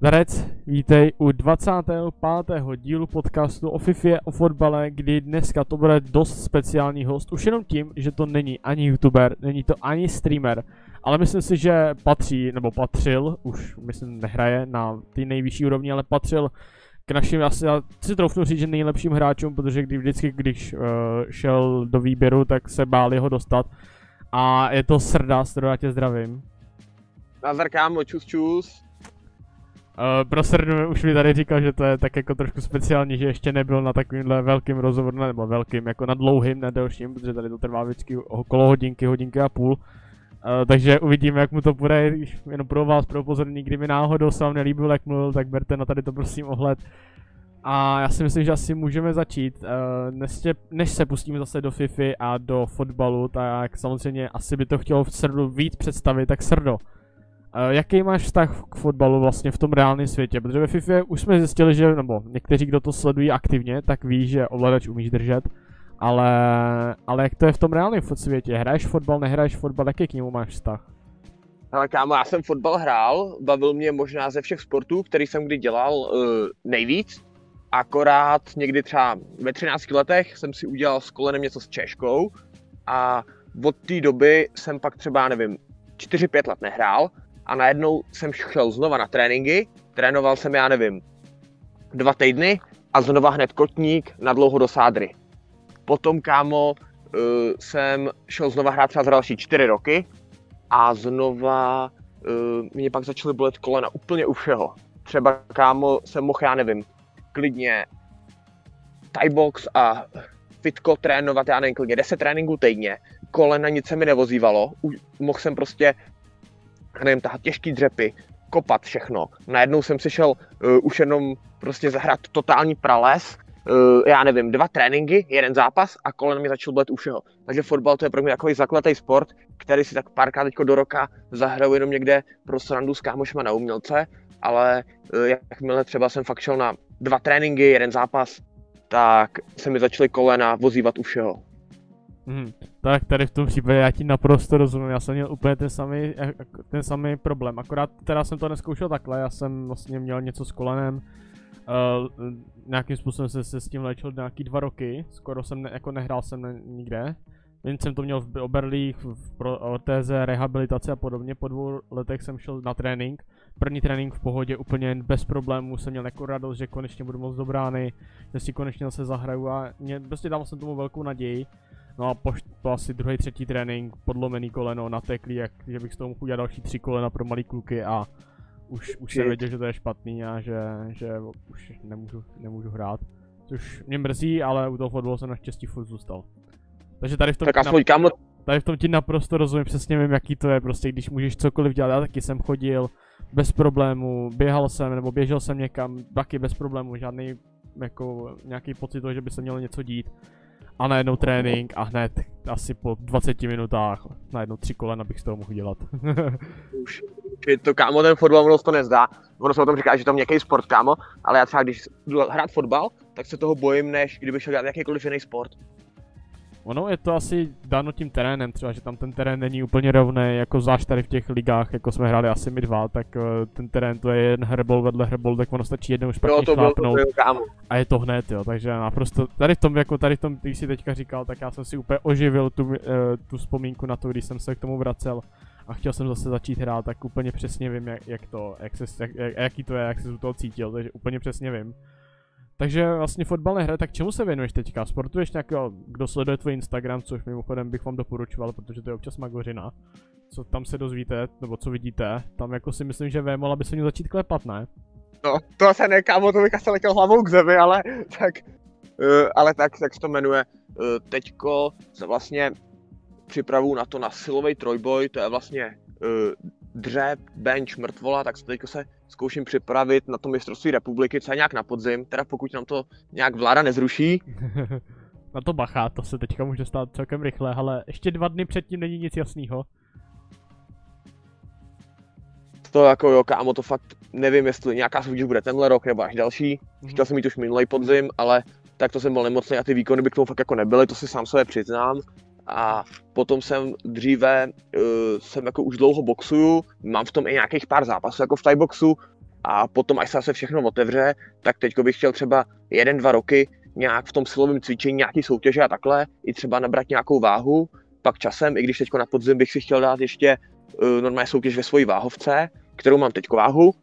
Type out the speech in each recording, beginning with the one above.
Darec, vítej u 25. dílu podcastu o FIFA o fotbale, kdy dneska to bude dost speciální host, už jenom tím, že to není ani youtuber, není to ani streamer, ale myslím si, že patří, nebo patřil, už myslím nehraje na ty nejvyšší úrovni, ale patřil k našim, asi já si troufnu říct, že nejlepším hráčům, protože kdy vždycky, když uh, šel do výběru, tak se báli ho dostat. A je to Srda, Srda, tě zdravím. Nazdar kámo, čus čus. Uh, pro Srdu už mi tady říkal, že to je tak jako trošku speciální, že ještě nebyl na takovýmhle velkým rozhovoru, nebo velkým, jako na dlouhým, na delším, protože tady to trvá vždycky okolo hodinky, hodinky a půl. Uh, takže uvidíme, jak mu to bude, jenom pro vás, pro upozornění, kdyby náhodou se vám nelíbil, jak mluvil, tak berte na tady to prosím ohled. A já si myslím, že asi můžeme začít. Uh, než, než se pustíme zase do FIFA a do fotbalu, tak samozřejmě asi by to chtělo v Srdu víc představit, tak Srdo. Jaký máš vztah k fotbalu vlastně v tom reálném světě? Protože ve FIFA už jsme zjistili, že, nebo někteří, kdo to sledují aktivně, tak ví, že ovladač umíš držet. Ale, ale jak to je v tom reálném světě? Hraješ fotbal, nehraješ fotbal, jaký k němu máš vztah? Ale kámo, já jsem fotbal hrál, bavil mě možná ze všech sportů, který jsem kdy dělal uh, nejvíc. Akorát někdy třeba ve 13 letech jsem si udělal s kolenem něco s Češkou a od té doby jsem pak třeba, nevím, 4-5 let nehrál a najednou jsem šel znova na tréninky, trénoval jsem, já nevím, dva týdny a znova hned kotník na dlouho do sádry. Potom, kámo, uh, jsem šel znova hrát třeba za další čtyři roky a znova uh, mě pak začaly bolet kolena úplně u všeho. Třeba, kámo, jsem mohl, já nevím, klidně Thai box a fitko trénovat, já nevím, klidně 10 tréninků týdně. Kolena nic se mi nevozívalo, mohl jsem prostě, nevím, tahat těžký dřepy, kopat všechno. Najednou jsem si šel uh, už jenom prostě zahrát totální prales, uh, já nevím, dva tréninky, jeden zápas a kolena mi začal bolet u všeho. Takže fotbal to je pro mě takový zakletý sport, který si tak párkrát teďko do roka zahraju jenom někde pro srandu s kámošma na umělce, ale uh, jakmile třeba jsem fakt šel na dva tréninky, jeden zápas, tak se mi začaly kolena vozívat u všeho. Hmm, tak tady v tom případě já ti naprosto rozumím, já jsem měl úplně ten samý, ten samý problém, akorát teda jsem to neskoušel takhle, já jsem vlastně měl něco s kolenem, uh, nějakým způsobem jsem se s tím léčil nějaký dva roky, skoro jsem ne, jako nehrál jsem ne, nikde, Jen jsem to měl v oberlích, v ortéze, rehabilitaci a podobně. Po dvou letech jsem šel na trénink. První trénink v pohodě, úplně bez problémů. Jsem měl jako radost, že konečně budu moc dobrány, že si konečně se zahraju a mě, prostě dával jsem tomu velkou naději. No a po, po asi druhý, třetí trénink, podlomený koleno, nateklý, jak, že bych z toho mohl udělat další tři kolena pro malý kluky a už, už jsem věděl, že to je špatný a že, že už nemůžu, nemůžu hrát. Což mě mrzí, ale u toho fotbalu jsem naštěstí furt zůstal. Takže tady v tom... Tak aspoň kam... Tady v tom ti naprosto rozumím, přesně vím, jaký to je, prostě když můžeš cokoliv dělat, já taky jsem chodil bez problémů, běhal jsem, nebo běžel jsem někam, taky bez problémů, žádný, jako, nějaký pocit toho, že by se mělo něco dít. A najednou trénink a hned, asi po 20 minutách, najednou tři kolena bych z toho mohl dělat. Už, je to kámo, ten fotbal, ono to nezdá. Ono se o tom říká, že to měkký sport, kámo, ale já třeba když jdu hrát fotbal, tak se toho bojím, než kdybych šel dělat jakýkoliv jiný sport. Ono je to asi dáno tím terénem, třeba, že tam ten terén není úplně rovný, jako zvlášť tady v těch ligách, jako jsme hráli asi my dva, tak uh, ten terén to je jeden herbol vedle herbol, tak ono stačí jednou špatně to šlápnout bylo, to a je to hned, jo, takže naprosto, tady v tom, jako tady v tom, když si teďka říkal, tak já jsem si úplně oživil tu, uh, tu vzpomínku na to, když jsem se k tomu vracel a chtěl jsem zase začít hrát, tak úplně přesně vím, jak, jak to, jak se, jak, jaký to je, jak se z toho cítil, takže úplně přesně vím. Takže vlastně fotbal nehraje, tak čemu se věnuješ teďka? Sportuješ nějakého, kdo sleduje tvůj Instagram, což mimochodem bych vám doporučoval, protože to je občas magořina. Co tam se dozvíte, nebo co vidíte, tam jako si myslím, že Vémola by se měl začít klepat, ne? No, to se ne, kámo, to bych asi letěl hlavou k zemi, ale tak, uh, ale tak, tak se to jmenuje. Uh, teďko se vlastně připravu na to na silový trojboj, to je vlastně uh, dřep, bench, mrtvola, tak se teďko se zkouším připravit na to mistrovství republiky, co je nějak na podzim, teda pokud nám to nějak vláda nezruší. na to bacha, to se teďka může stát celkem rychle, ale ještě dva dny předtím není nic jasného. To jako jo, kámo, to fakt nevím, jestli nějaká soutěž bude tenhle rok nebo až další. Mm-hmm. Chtěl jsem mít už minulý podzim, ale tak to jsem byl nemocný a ty výkony by k tomu fakt jako nebyly, to si sám sebe přiznám. A potom jsem dříve, uh, jsem jako už dlouho boxuju, mám v tom i nějakých pár zápasů jako v Thai boxu, a potom, až se zase všechno otevře, tak teď bych chtěl třeba jeden, dva roky nějak v tom silovém cvičení nějaký soutěže a takhle, i třeba nabrat nějakou váhu, pak časem, i když teď na podzim bych si chtěl dát ještě uh, normálně soutěž ve své váhovce, kterou mám teď váhu,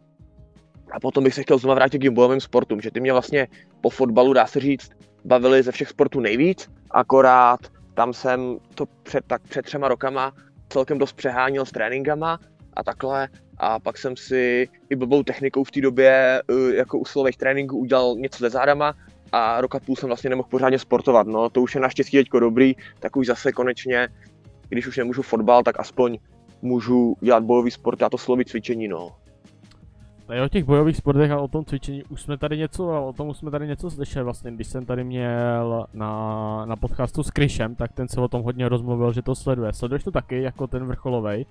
a potom bych se chtěl znovu vrátit k bojovým sportům, že ty mě vlastně po fotbalu, dá se říct, bavili ze všech sportů nejvíc, akorát tam jsem to před, tak před třema rokama celkem dost přehánil s tréninkama a takhle a pak jsem si i blbou technikou v té době eh, jako u silových tréninků udělal něco se zádama a rok a půl jsem vlastně nemohl pořádně sportovat. No, to už je naštěstí teďko dobrý, tak už zase konečně, když už nemůžu fotbal, tak aspoň můžu dělat bojový sport a to slovy cvičení, no. Tady o těch bojových sportech a o tom cvičení už jsme tady něco, o tom už jsme tady něco slyšeli vlastně, když jsem tady měl na, na podcastu s Krishem, tak ten se o tom hodně rozmluvil, že to sleduje. Sleduješ to taky jako ten vrcholovej?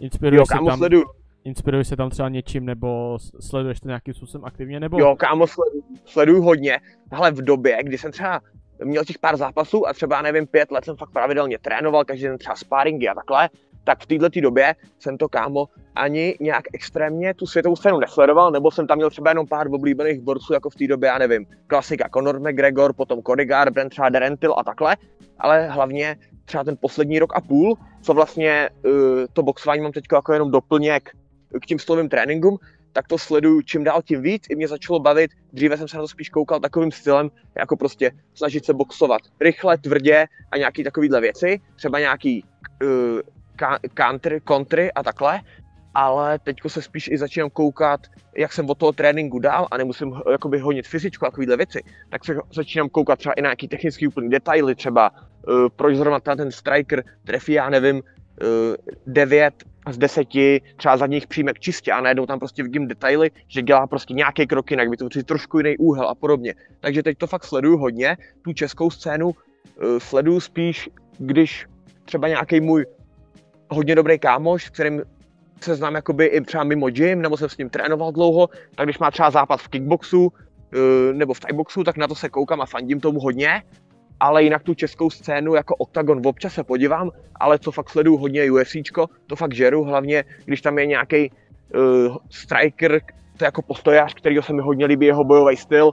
Inspiruješ jo, kámo, tam, sleduju. Inspiruješ se tam třeba něčím, nebo sleduješ to nějakým způsobem aktivně, nebo? Jo, kámo, sleduju, sleduju hodně. Ale v době, kdy jsem třeba měl těch pár zápasů a třeba, nevím, pět let jsem fakt pravidelně trénoval, každý den třeba sparingy a takhle, tak v této době jsem to, kámo, ani nějak extrémně tu světovou scénu nesledoval, nebo jsem tam měl třeba jenom pár oblíbených borců, jako v té době, já nevím, klasika Conor McGregor, potom Cody Garbrandt, třeba Derentil a takhle, ale hlavně třeba ten poslední rok a půl, co vlastně uh, to boxování mám teď jako jenom doplněk k tím slovým tréninkům, tak to sleduju čím dál tím víc. I mě začalo bavit, dříve jsem se na to spíš koukal takovým stylem, jako prostě snažit se boxovat rychle, tvrdě a nějaký takovýhle věci, třeba nějaký uh, country, kontry a takhle, ale teď se spíš i začínám koukat, jak jsem od toho tréninku dál a nemusím jakoby honit fyzičku a takovéhle věci, tak se začínám koukat třeba i na nějaký technický úplný detaily, třeba uh, proč zrovna ten striker trefí, já nevím, uh, 9 z 10 třeba zadních přímek čistě a najednou tam prostě vidím detaily, že dělá prostě nějaké kroky, jinak vytvoří trošku jiný úhel a podobně. Takže teď to fakt sleduju hodně, tu českou scénu uh, sleduju spíš, když třeba nějaký můj hodně dobrý kámoš, s kterým se znám jakoby i třeba mimo gym, nebo jsem s ním trénoval dlouho, tak když má třeba zápas v kickboxu eh, nebo v thaiboxu, tak na to se koukám a fandím tomu hodně, ale jinak tu českou scénu jako Octagon občas se podívám, ale co fakt sleduju hodně UFCčko, to fakt žeru, hlavně když tam je nějaký uh, striker, to je jako postojář, kterýho se mi hodně líbí, jeho bojový styl.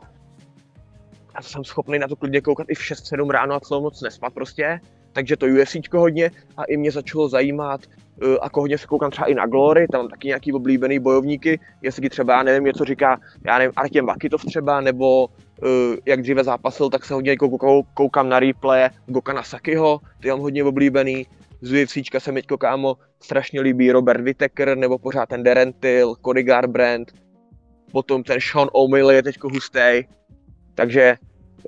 Já jsem schopný na to klidně koukat i v 6-7 ráno a celou noc nespat prostě takže to UFC hodně a i mě začalo zajímat, uh, jako hodně se koukám třeba i na Glory, tam taky nějaký oblíbený bojovníky, jestli třeba, já nevím, něco říká, já nevím, Artem Vakitov třeba, nebo uh, jak dříve zápasil, tak se hodně koukám, koukám na replay Gokana Sakiho, ty mám hodně oblíbený, z UFC se mi kámo strašně líbí Robert Whittaker, nebo pořád ten Derentil, Cody Garbrandt, potom ten Sean O'Malley je teďko hustý, takže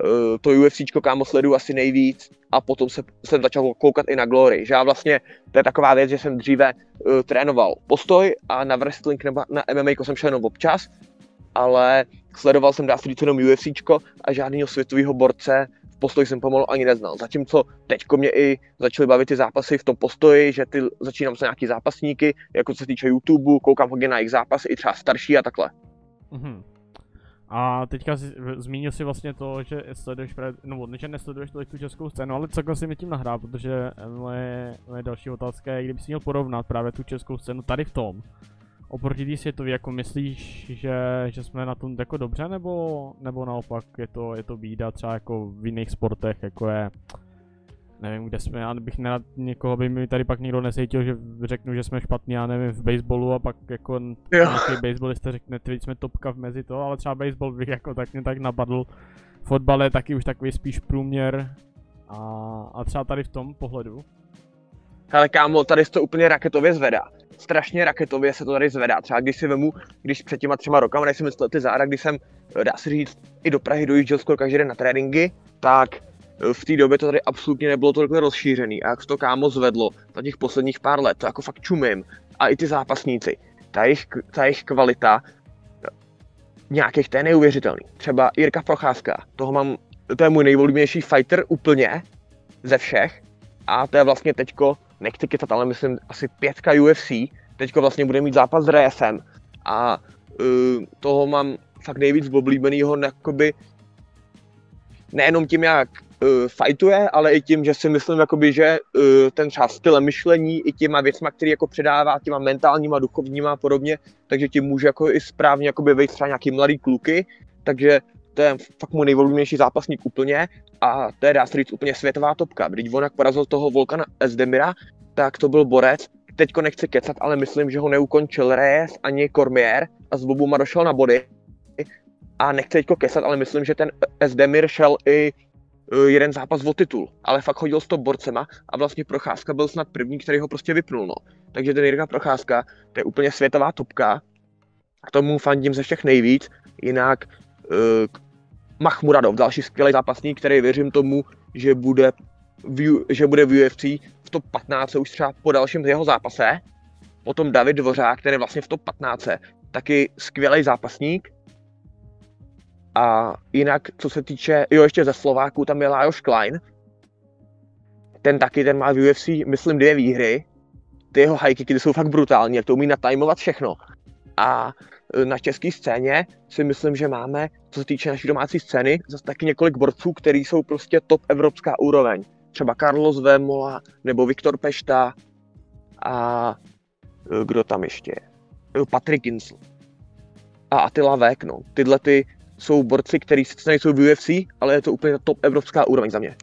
uh, to UFC kámo sleduju asi nejvíc a potom se, jsem začal koukat i na Glory, že já vlastně, to je taková věc, že jsem dříve uh, trénoval postoj a na wrestling nebo na MMA jsem šel jenom občas, ale sledoval jsem dá se říct jenom UFC a žádného světového borce v postoji jsem pomalu ani neznal. Zatímco teďko mě i začaly bavit ty zápasy v tom postoji, že ty začínám se nějaký zápasníky, jako co se týče YouTube, koukám hodně na jejich zápasy, i třeba starší a takhle. Mm-hmm. A teďka si, zmínil si vlastně to, že sleduješ právě, no že nesleduješ tolik tu českou scénu, ale celkem si mi tím nahrál, protože moje, moje další otázka je, kdyby si měl porovnat právě tu českou scénu tady v tom, oproti té světové, jako myslíš, že, že jsme na tom jako dobře, nebo, nebo naopak je to, je to bída třeba jako v jiných sportech, jako je nevím, kde jsme, já bych nerad někoho, by mi tady pak někdo nesejtil, že řeknu, že jsme špatní, já nevím, v baseballu a pak jako nějaký baseballista řekne, ty jsme topka v mezi to, ale třeba baseball bych jako tak mě tak napadl. Fotbal je taky už takový spíš průměr a, a třeba tady v tom pohledu. Ale kámo, tady se to úplně raketově zvedá. Strašně raketově se to tady zvedá. Třeba když si vemu, když před těma třema rokama, než jsem myslel ty záda, když jsem, dá se říct, i do Prahy dojížděl skoro každý den na tréninky, tak v té době to tady absolutně nebylo tolik rozšířený a jak to kámo zvedlo za těch posledních pár let, to jako fakt čumím. A i ty zápasníci, ta jejich, ta jejich kvalita nějakých, to je neuvěřitelný. Třeba Jirka Procházka, toho mám, to je můj nejoblíbenější fighter úplně ze všech a to je vlastně teďko, nechci kecat, ale myslím asi pětka UFC, teďko vlastně bude mít zápas s Reyesem a uh, toho mám fakt nejvíc oblíbenýho, jakoby nejenom tím, jak uh, fightuje, ale i tím, že si myslím, jakoby, že uh, ten třeba styl myšlení i těma věcma, který jako předává těma mentálníma, duchovníma a podobně, takže tím může jako i správně jakoby vejít třeba nějaký mladý kluky, takže to je fakt můj nejvolnější zápasník úplně a to je dá se říct úplně světová topka. Když on jak porazil toho Volkana Esdemira, tak to byl borec, teďko nechci kecat, ale myslím, že ho neukončil Reyes ani Cormier a s oboma došel na body. A nechci teďko kesat, ale myslím, že ten Esdemir šel i jeden zápas o titul, ale fakt chodil s to borcema a vlastně Procházka byl snad první, který ho prostě vypnul, no. Takže ten Jirka Procházka, to je úplně světová topka a tomu fandím ze všech nejvíc, jinak uh, Mahmuradov, další skvělý zápasník, který věřím tomu, že bude v, že bude v UFC v top 15 už třeba po dalším jeho zápase. Potom David Dvořák, který je vlastně v top 15, taky skvělý zápasník. A jinak, co se týče, jo, ještě ze Slováků, tam je Lajos Klein. Ten taky, ten má v UFC, myslím, dvě výhry. Ty jeho ty jsou fakt brutální, jak to umí natajmovat všechno. A e, na české scéně si myslím, že máme, co se týče naší domácí scény, zase taky několik borců, který jsou prostě top evropská úroveň třeba Carlos Vémola nebo Viktor Pešta a e, kdo tam ještě je? E, Patrick Insel a Attila Vek, no. Tyhle ty jsou borci, kteří sice nejsou v UFC, ale je to úplně top evropská úroveň za mě.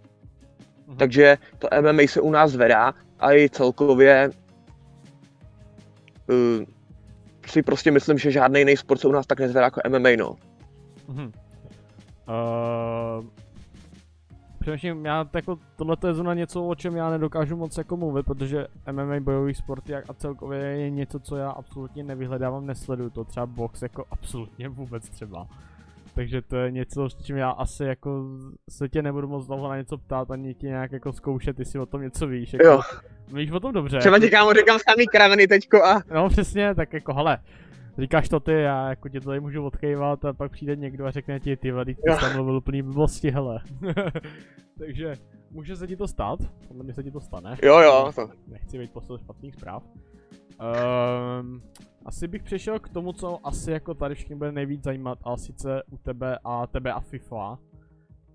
Mhm. Takže to MMA se u nás zvedá a i celkově uh, si prostě myslím, že žádný jiný sport se u nás tak nezvedá jako MMA, no. Mhm. Uh, Přemýšlím, já jako, tohle je zrovna něco, o čem já nedokážu moc jako mluvit, protože MMA bojový sport a celkově je něco, co já absolutně nevyhledávám, nesleduju to, třeba box jako absolutně vůbec třeba. Takže to je něco, s čím já asi jako se tě nebudu moc dlouho na něco ptát, ani tě nějak jako zkoušet, jestli o tom něco víš. Jako, jo. Víš o tom dobře. Třeba ti kámo říkám samý kraveny teďko a... No přesně, tak jako hele, říkáš to ty, já jako tě tady můžu odkejvat a pak přijde někdo a řekne ti, ty vady, ty jsi tam mluvil úplný blbosti, hele. Takže může se ti to stát, podle mě se ti to stane. Jo, jo. To. Nechci být postel špatných zpráv. Um, asi bych přešel k tomu, co asi jako tady všichni bude nejvíc zajímat, a sice u tebe a tebe a FIFA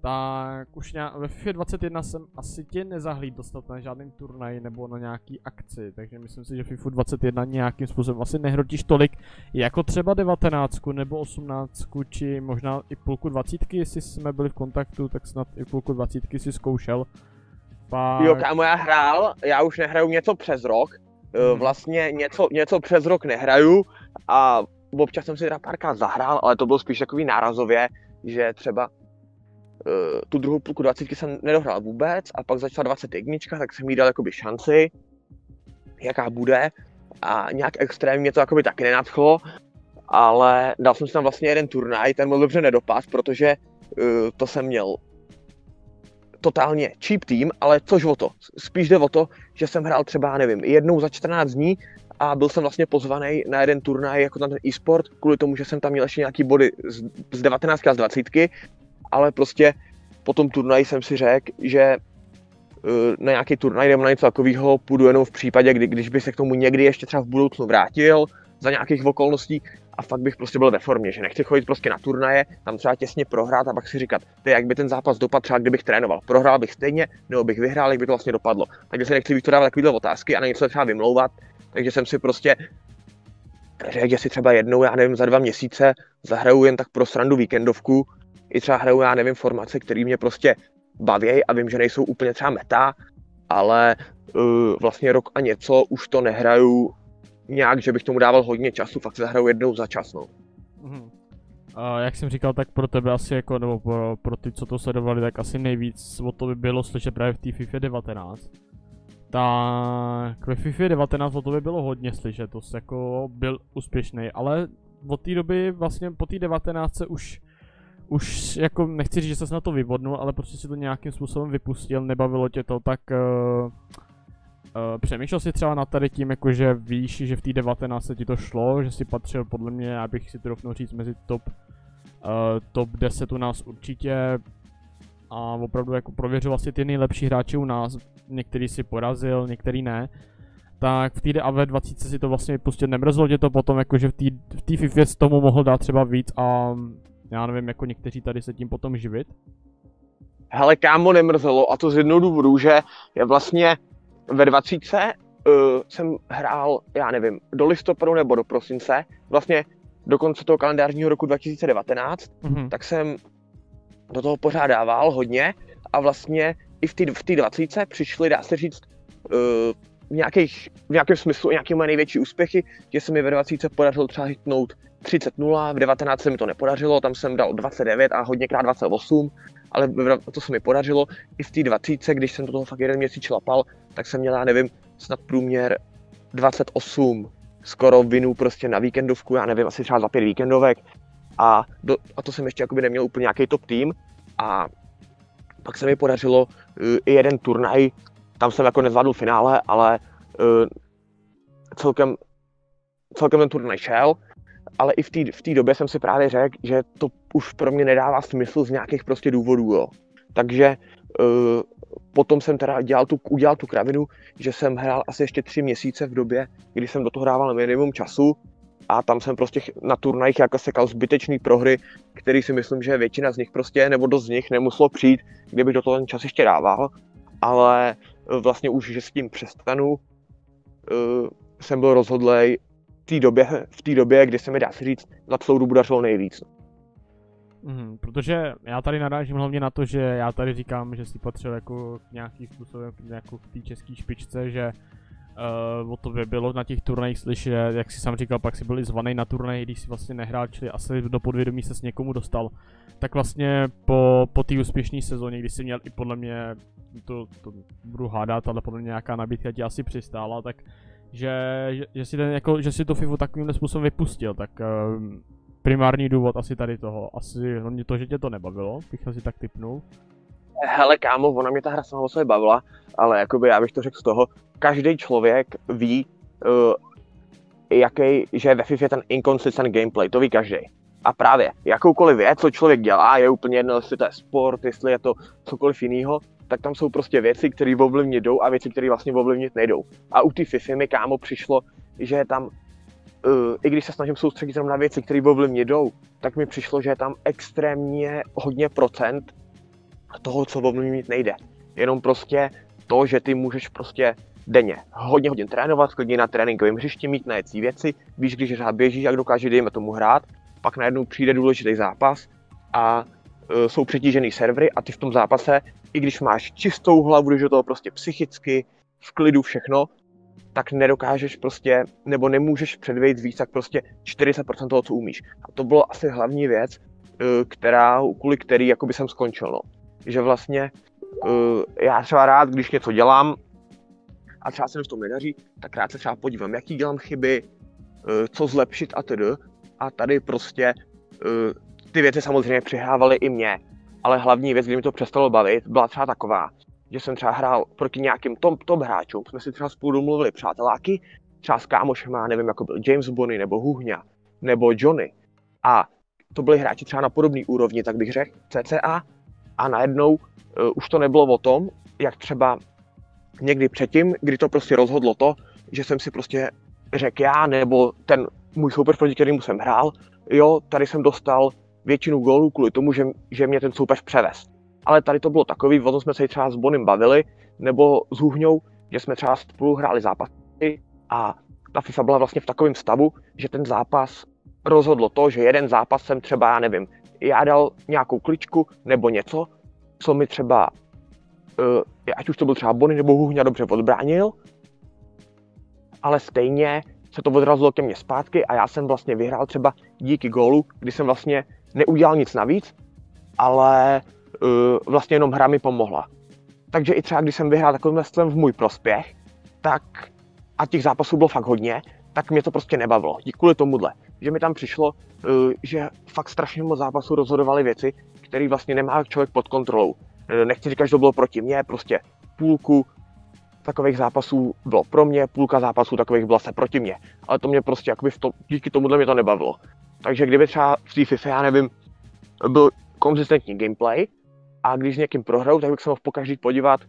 tak už nějak, ve FIFA 21 jsem asi tě nezahlíd dostat na žádný turnaj nebo na nějaký akci, takže myslím si, že FIFA 21 nějakým způsobem asi nehrotíš tolik jako třeba 19 nebo 18 či možná i půlku 20, jestli jsme byli v kontaktu, tak snad i půlku 20 si zkoušel. Pak... Jo, kámo, já hrál, já už nehraju něco přes rok. Vlastně něco, něco přes rok nehraju a občas jsem si teda párkrát zahrál, ale to bylo spíš takový nárazově, že třeba uh, tu druhou půlku 20 jsem nedohrál vůbec a pak začala 21, tak jsem jí dal jakoby šanci, jaká bude. A nějak extrémně to jakoby taky nenadchlo, ale dal jsem si tam vlastně jeden turnaj, ten byl dobře nedopad, protože uh, to jsem měl totálně cheap tým, ale což o to. Spíš jde o to, že jsem hrál třeba, nevím, jednou za 14 dní a byl jsem vlastně pozvaný na jeden turnaj jako tam ten e-sport, kvůli tomu, že jsem tam měl ještě nějaký body z, z 19 a z 20 ale prostě po tom turnaji jsem si řekl, že eh, na nějaký turnaj nebo na něco takového půjdu jenom v případě, kdy, když by se k tomu někdy ještě třeba v budoucnu vrátil za nějakých okolností a fakt bych prostě byl ve formě, že nechci chodit prostě na turnaje, tam třeba těsně prohrát a pak si říkat, ty, jak by ten zápas dopadl třeba, kdybych trénoval. Prohrál bych stejně, nebo bych vyhrál, jak by to vlastně dopadlo. Takže se nechci vystudávat takovéhle otázky a na něco třeba vymlouvat, takže jsem si prostě řekl, že si třeba jednou, já nevím, za dva měsíce zahraju jen tak pro srandu víkendovku, i třeba hraju, já nevím, formace, které mě prostě baví a vím, že nejsou úplně třeba meta, ale uh, vlastně rok a něco už to nehraju nějak, že bych tomu dával hodně času, fakt zahraju jednou za čas, no. Mm-hmm. A jak jsem říkal, tak pro tebe asi jako, nebo pro, pro ty, co to sledovali, tak asi nejvíc o to by bylo slyšet právě v té FIFA 19. Tak ve FIFA 19 o to by bylo hodně slyšet, to jsi jako byl úspěšný, ale od té doby vlastně po té 19 už už jako nechci říct, že se na to vyvodnul, ale prostě si to nějakým způsobem vypustil, nebavilo tě to, tak uh, uh, přemýšlel si třeba na tady tím, jako že víš, že v té 19 ti to šlo, že si patřil podle mě, abych si to říct, mezi top, uh, top 10 u nás určitě a opravdu jako prověřoval si ty nejlepší hráči u nás, některý si porazil, některý ne, tak v té AV20 si to vlastně vypustil, nemrzlo tě to potom, jakože v té FIFA s tomu mohl dát třeba víc a já nevím, jako někteří tady se tím potom živit? Hele, kámo, nemrzelo a to z jednoho důvodu, že je vlastně ve 20 uh, jsem hrál, já nevím, do listopadu nebo do prosince, vlastně do konce toho kalendářního roku 2019, mm-hmm. tak jsem do toho pořád dával hodně a vlastně i v té v 20 přišly, dá se říct, uh, v, nějakých, v nějakém smyslu nějaké moje největší úspěchy, že se mi ve 20 podařilo třeba hitnout 30-0, v 19 se mi to nepodařilo, tam jsem dal 29 a hodněkrát 28, ale to se mi podařilo. I v té 20, když jsem do toho fakt jeden měsíc šlapal, tak jsem měl, já nevím, snad průměr 28, skoro vinu prostě na víkendovku, já nevím, asi třeba za pět víkendovek. A, do, a to jsem ještě jakoby neměl úplně nějaký top tým. A pak se mi podařilo uh, i jeden turnaj, tam jsem jako nezvládl finále, ale uh, celkem, celkem ten turnaj šel ale i v té v době jsem si právě řekl, že to už pro mě nedává smysl z nějakých prostě důvodů, jo. Takže uh, potom jsem teda dělal tu, udělal tu kravinu, že jsem hrál asi ještě tři měsíce v době, kdy jsem do toho hrával minimum času a tam jsem prostě na turnajích jako sekal zbytečný prohry, který si myslím, že většina z nich prostě, nebo dost z nich nemuselo přijít, kdybych do toho ten čas ještě dával, ale eh, vlastně už, že s tím přestanu, uh, jsem byl rozhodlej té době, v té době, kdy se mi dá si říct, za celou dobu dařilo nejvíc. Mm, protože já tady narážím hlavně na to, že já tady říkám, že si patřil jako nějaký způsobem jako k té české špičce, že uh, o to by bylo na těch turnajích slyšet, jak si sám říkal, pak si byli zvaný na turnaj, když si vlastně nehrál, čili asi do podvědomí se s někomu dostal. Tak vlastně po, po té úspěšné sezóně, kdy si měl i podle mě, to, to budu hádat, ale podle mě nějaká nabídka ti asi přistála, tak že, že, že, si ten, jako, že si to FIFU takovým způsobem vypustil, tak uh, primární důvod asi tady toho, asi hlavně to, že tě to nebavilo, bych asi tak typnul. Hele kámo, ona mě ta hra sama o sobě bavila, ale jakoby já bych to řekl z toho, každý člověk ví, uh, jaký, že ve FIFA je ten inconsistent gameplay, to ví každý. A právě jakoukoliv věc, co člověk dělá, je úplně jedno, jestli to je sport, jestli je to cokoliv jiného, tak tam jsou prostě věci, které ovlivnit jdou a věci, které vlastně ovlivnit nejdou. A u té FIFA mi kámo přišlo, že tam, i když se snažím soustředit na věci, které ovlivnit jdou, tak mi přišlo, že je tam extrémně hodně procent toho, co ovlivnit nejde. Jenom prostě to, že ty můžeš prostě denně hodně hodně trénovat, klidně na tréninkovém hřišti mít najecí věci, víš, když řád běží, jak dokáže, dejme tomu hrát, pak najednou přijde důležitý zápas a uh, jsou přetížený servery a ty v tom zápase i když máš čistou hlavu, když do toho prostě psychicky, v klidu všechno, tak nedokážeš prostě, nebo nemůžeš předvejít víc, tak prostě 40% toho, co umíš. A to bylo asi hlavní věc, eh, která, kvůli který jakoby jsem skončil, no. Že vlastně eh, já třeba rád, když něco dělám a třeba se mi v tom nedaří, tak rád se třeba podívám, jaký dělám chyby, eh, co zlepšit a tedy. A tady prostě ty věci samozřejmě přihrávaly i mě ale hlavní věc, kdy mi to přestalo bavit, byla třeba taková, že jsem třeba hrál proti nějakým top, top hráčům, jsme si třeba spolu domluvili přáteláky, třeba s kámošema, nevím, jako byl James Bonny, nebo Huhňa, nebo Johnny. A to byli hráči třeba na podobné úrovni, tak bych řekl, CCA. A najednou uh, už to nebylo o tom, jak třeba někdy předtím, kdy to prostě rozhodlo to, že jsem si prostě řekl já, nebo ten můj soupeř, proti kterému jsem hrál, jo, tady jsem dostal většinu gólů kvůli tomu, že, že mě ten soupeř převez. Ale tady to bylo takový, o tom jsme se třeba s Bonem bavili, nebo s Hůhňou, že jsme třeba spolu hráli zápasy a ta FIFA byla vlastně v takovém stavu, že ten zápas rozhodlo to, že jeden zápas jsem třeba, já nevím, já dal nějakou kličku nebo něco, co mi třeba, uh, ať už to byl třeba Bony nebo Hůhňa dobře odbránil, ale stejně se to odrazilo ke mně zpátky a já jsem vlastně vyhrál třeba díky gólu, kdy jsem vlastně neudělal nic navíc, ale vlastně jenom hra mi pomohla. Takže i třeba, když jsem vyhrál takovým stylem v můj prospěch, tak a těch zápasů bylo fakt hodně, tak mě to prostě nebavilo. Kvůli tomuhle. Že mi tam přišlo, uh, že fakt strašně moc zápasů rozhodovaly věci, které vlastně nemá člověk pod kontrolou. Uh, nechci říkat, že to bylo proti mně, prostě půlku takových zápasů bylo pro mě, půlka zápasů takových byla se proti mně. Ale to mě prostě jakoby v to, díky tomuhle mě to nebavilo. Takže kdyby třeba v té FIFA, já nevím, byl konzistentní gameplay a když někým prohrál, tak bych se mohl pokaždý podívat,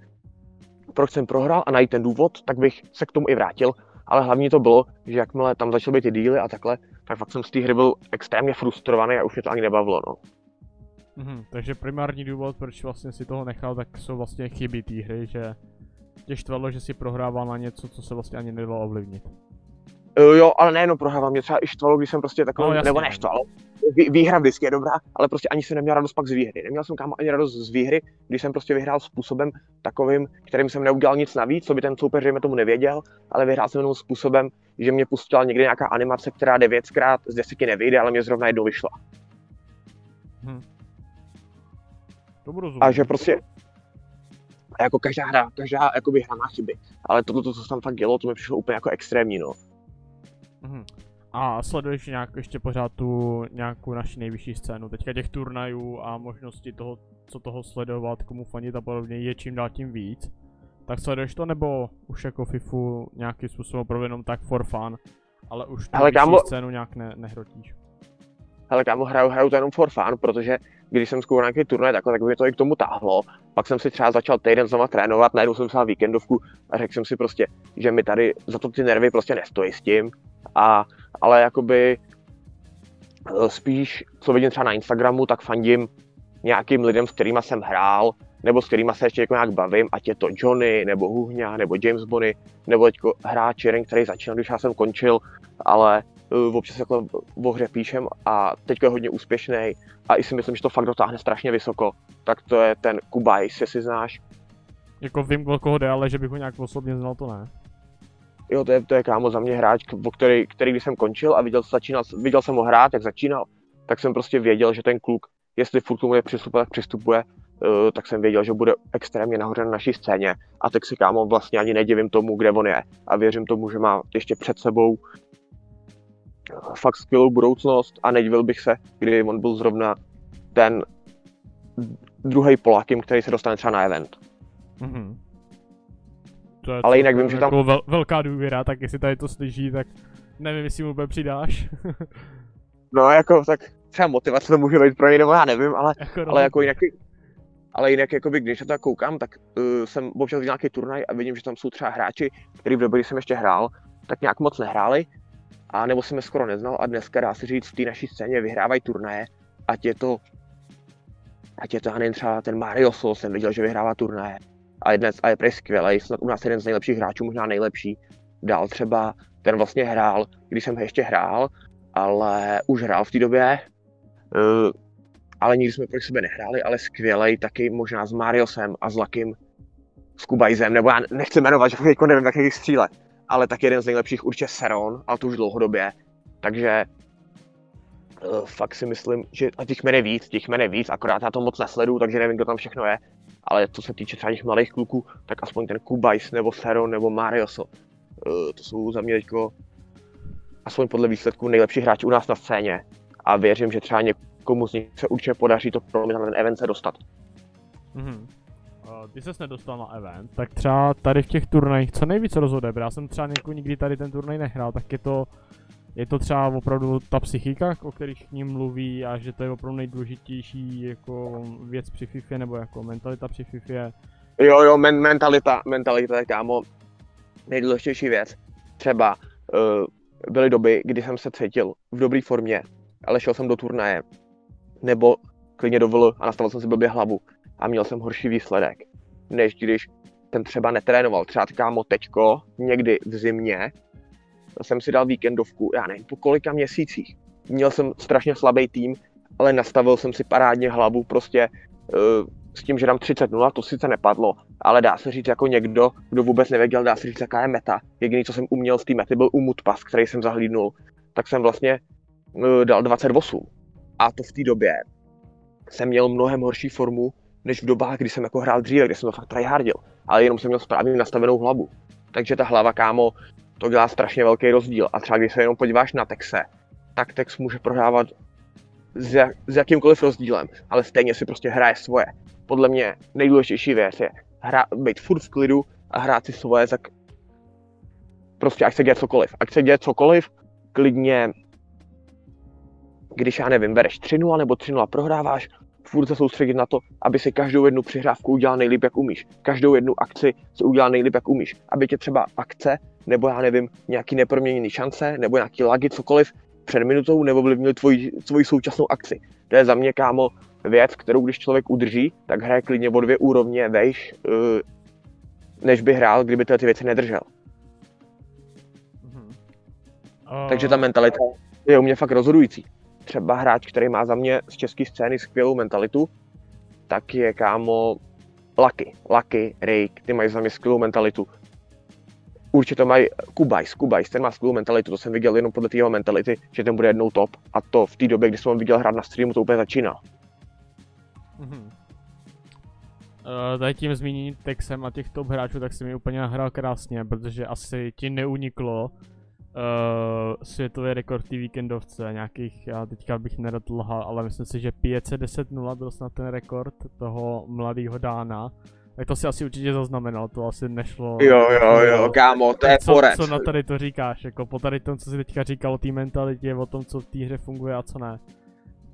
proč jsem prohrál a najít ten důvod, tak bych se k tomu i vrátil. Ale hlavně to bylo, že jakmile tam začaly být ty díly a takhle, tak fakt jsem z té hry byl extrémně frustrovaný a už mě to ani nebavilo. No. Mhm, takže primární důvod, proč vlastně si toho nechal, tak jsou vlastně chyby té hry, že tě štvalo, že si prohrával na něco, co se vlastně ani nedalo ovlivnit. Uh, jo, ale nejenom prohrával, mě třeba i štvalo, když jsem prostě takový, No, no, jasně. nebo neštvalo. Vý, výhra vždycky je dobrá, ale prostě ani jsem neměl radost pak z výhry. Neměl jsem kámo ani radost z výhry, když jsem prostě vyhrál způsobem takovým, kterým jsem neudělal nic navíc, co by ten soupeř dejme tomu nevěděl, ale vyhrál jsem jenom způsobem, že mě pustila někdy nějaká animace, která devětkrát z deseti nevyjde, ale mě zrovna jednou vyšla. Rozumím. A že prostě a jako každá hra, každá jakoby hra má chyby. Ale toto, to, co se tam fakt dělo, to mi přišlo úplně jako extrémní, no. Mhm. A sleduješ nějak ještě pořád tu nějakou naši nejvyšší scénu, teďka těch turnajů a možnosti toho, co toho sledovat, komu fanit a podobně je čím dál tím víc. Tak sleduješ to nebo už jako FIFU nějakým způsobem opravdu jenom tak for fun, ale už tu Ale kámo- scénu nějak ne, nehrotíš. Hele, kámo, hraju, hraju to jenom for fun, protože když jsem zkoušel nějaký turnaj takhle, tak by mě to i k tomu táhlo. Pak jsem si třeba začal týden znova trénovat, najednou jsem si dal víkendovku a řekl jsem si prostě, že mi tady za to ty nervy prostě nestojí s tím. A, ale jakoby eh, spíš, co vidím třeba na Instagramu, tak fandím nějakým lidem, s kterými jsem hrál, nebo s kterými se ještě jako nějak bavím, ať je to Johnny, nebo Huhňa, nebo James Bonny, nebo teďko hráč jeden, který začínal, když já jsem končil, ale uh, občas jako o hře píšem a teď je hodně úspěšný a i si myslím, že to fakt dotáhne strašně vysoko, tak to je ten Kubajs, jestli znáš. Jako vím, o koho jde, ale že bych ho nějak osobně znal, to ne. Jo, to je, to je kámo za mě hráč, který, který když jsem končil a viděl, začínal, viděl jsem ho hrát, jak začínal, tak jsem prostě věděl, že ten kluk, jestli furt tomu přistupuje, tak přistupuje, uh, tak jsem věděl, že bude extrémně nahoře na naší scéně a tak si kámo vlastně ani nedivím tomu, kde on je a věřím tomu, že má ještě před sebou eh, fakt skvělou budoucnost a nedivil bych se, kdy on byl zrovna ten druhý Polakem, který se dostane třeba na event. Mhm. To je Ale jinak vím, že tam- jako vel, velká důvěra, tak jestli tady to slyší, tak nevím, jestli mu úplně přidáš. No jako tak třeba motivace to může být pro něj, nebo já nevím, ale jako ale jako jinak, ale jinak jakoby, když na to tak koukám, tak uh, jsem občas viděl nějaký turnaj a vidím, že tam jsou třeba hráči, který v době, kdy jsem ještě hrál, tak nějak moc nehráli, a nebo jsem je skoro neznal a dneska dá se říct v té naší scéně vyhrávají turnaje, ať je to ať je to, já nevím, třeba ten Mario Sol, jsem viděl, že vyhrává turnaje a je dnes a je skvělý, snad u nás jeden z nejlepších hráčů, možná nejlepší. Dál třeba, ten vlastně hrál, když jsem ještě hrál, ale už hrál v té době, uh, ale nikdy jsme proti sebe nehráli, ale skvělej taky možná s Mariosem a s Lakým, s Kubajzem, nebo já nechci jmenovat, že jako nevím, jak jich stříle, ale tak jeden z nejlepších určitě Seron, ale to už dlouhodobě, takže fakt si myslím, že a těch jmen je víc, těch jmen je víc, akorát já to moc nesleduju, takže nevím, kdo tam všechno je, ale co se týče třeba těch mladých kluků, tak aspoň ten Kubajs, nebo Seron, nebo Marioso, uh, to jsou za mě teďko aspoň podle výsledků nejlepší hráči u nás na scéně a věřím, že třeba někomu z nich se určitě podaří to pro na ten event se dostat. Mhm. Uh, Ty ses nedostal na event, tak třeba tady v těch turnajích, co nejvíc rozhoduje, já jsem třeba nikdy tady ten turnaj nehrál, tak je to, je to třeba opravdu ta psychika, o kterých k ním mluví a že to je opravdu nejdůležitější jako věc při FIFA nebo jako mentalita při FIFA. Jo, jo, men- mentalita, mentalita je kámo nejdůležitější věc. Třeba uh, byly doby, kdy jsem se cítil v dobré formě, ale šel jsem do turnaje, nebo klidně do VL a nastavil jsem si blbě hlavu a měl jsem horší výsledek, než když jsem třeba netrénoval. Třeba kámo teďko, někdy v zimě, jsem si dal víkendovku, já nevím, po kolika měsících. Měl jsem strašně slabý tým, ale nastavil jsem si parádně hlavu prostě uh, s tím, že dám 30-0, to sice nepadlo, ale dá se říct jako někdo, kdo vůbec nevěděl, dá se říct, jaká je meta. Jediný, co jsem uměl z té mety, byl umutpas, který jsem zahlídnul. Tak jsem vlastně uh, dal 28. A to v té době jsem měl mnohem horší formu, než v dobách, kdy jsem jako hrál dříve, kde jsem to fakt tryhardil. Ale jenom jsem měl správně nastavenou hlavu. Takže ta hlava, kámo, to dělá strašně velký rozdíl. A třeba když se jenom podíváš na Texe, tak Tex může prohrávat s, jak, s jakýmkoliv rozdílem, ale stejně si prostě hraje svoje. Podle mě nejdůležitější věc je hra, být furt v klidu a hrát si svoje, tak prostě ať se děje cokoliv. Ať se děje cokoliv, klidně, když já nevím, bereš 3-0 nebo 3-0 prohráváš, furt se soustředit na to, aby si každou jednu přihrávku udělal nejlíp, jak umíš. Každou jednu akci si udělal nejlíp, jak umíš. Aby tě třeba akce, nebo já nevím, nějaký neproměněný šance, nebo nějaký lagy, cokoliv, před minutou nebo ovlivnili tvoji, tvoji současnou akci. To je za mě, kámo, věc, kterou když člověk udrží, tak hraje klidně o dvě úrovně vejš, uh, než by hrál, kdyby tyhle ty věci nedržel. Mhm. Takže ta mentalita je u mě fakt rozhodující. Třeba hráč, který má za mě z české scény skvělou mentalitu, tak je kámo Lucky. Lucky, Rake, ty mají za mě skvělou mentalitu. Určitě mají Kubajs, Kubajs, ten má skvělou mentalitu, to jsem viděl jenom podle jeho mentality, že ten bude jednou top. A to v té době, kdy jsem ho viděl hrát na streamu, to úplně začínal. Mhm. Uh, tady tím zmíněným Texem a těch top hráčů, tak si mi úplně nahrál krásně, protože asi ti neuniklo uh, světový rekord té víkendovce, nějakých, já teďka bych nerad lhal, ale myslím si, že 510-0 byl snad ten rekord toho mladého Dána. Tak to si asi určitě zaznamenal, to asi nešlo. Jo, jo, jo, kámo, to je co, porec. co na tady to říkáš, jako po tady tom, co jsi teďka říkal o té mentalitě, o tom, co v té hře funguje a co ne.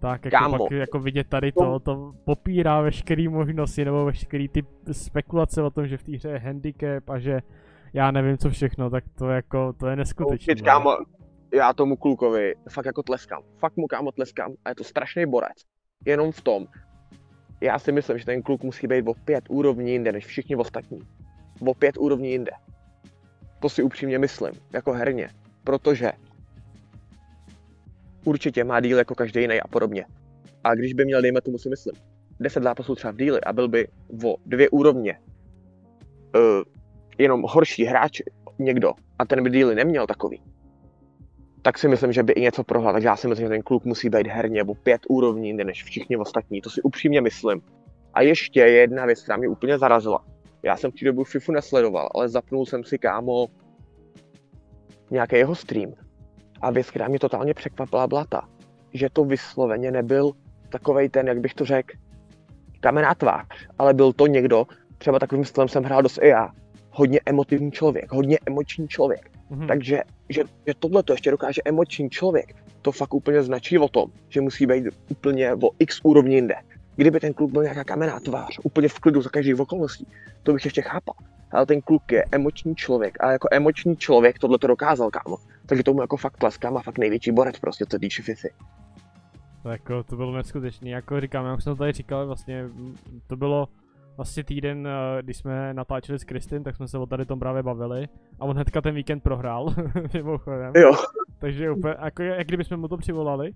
Tak jako Kámo. pak jako vidět tady to, to popírá veškerý možnosti nebo veškerý ty spekulace o tom, že v té hře je handicap a že já nevím co všechno, tak to jako, to je neskutečné. Shit, kámo, já tomu klukovi fakt jako tleskám. Fakt mu kámo tleskám a je to strašný borec. Jenom v tom, já si myslím, že ten kluk musí být o pět úrovní jinde než všichni ostatní. O pět úrovní jinde. To si upřímně myslím, jako herně. Protože určitě má díl jako každý jiný a podobně. A když by měl, dejme tomu si myslím, 10 zápasů třeba v díli a byl by o dvě úrovně uh, jenom horší hráč někdo a ten by díly neměl takový, tak si myslím, že by i něco prohrál. Takže já si myslím, že ten kluk musí být herně o pět úrovní než všichni ostatní. To si upřímně myslím. A ještě jedna věc, která mě úplně zarazila. Já jsem v té dobu FIFU nesledoval, ale zapnul jsem si kámo nějaký jeho stream. A věc, která mě totálně překvapila, byla ta, že to vysloveně nebyl takovej ten, jak bych to řekl, kamená tvář, ale byl to někdo, třeba takovým stylem jsem hrál dost i já, hodně emotivní člověk, hodně emoční člověk. Mhm. Takže že, že tohle to ještě dokáže emoční člověk, to fakt úplně značí o tom, že musí být úplně o x úrovni jinde. Kdyby ten kluk byl nějaká kamenná tvář, úplně v klidu za každých okolností, to bych ještě chápal. Ale ten kluk je emoční člověk a jako emoční člověk tohle to dokázal, kámo. Takže tomu jako fakt tleskám a fakt největší borec prostě, co týče FIFA. To jako, to bylo neskutečný, jako říkám, jak jsem to tady říkal, vlastně to bylo vlastně týden, eh, když jsme natáčeli s Kristin, tak jsme se o tady tom právě bavili a on hnedka ten víkend prohrál, mimochodem. Jo. Takže úplně, jako jak kdyby jsme mu to přivolali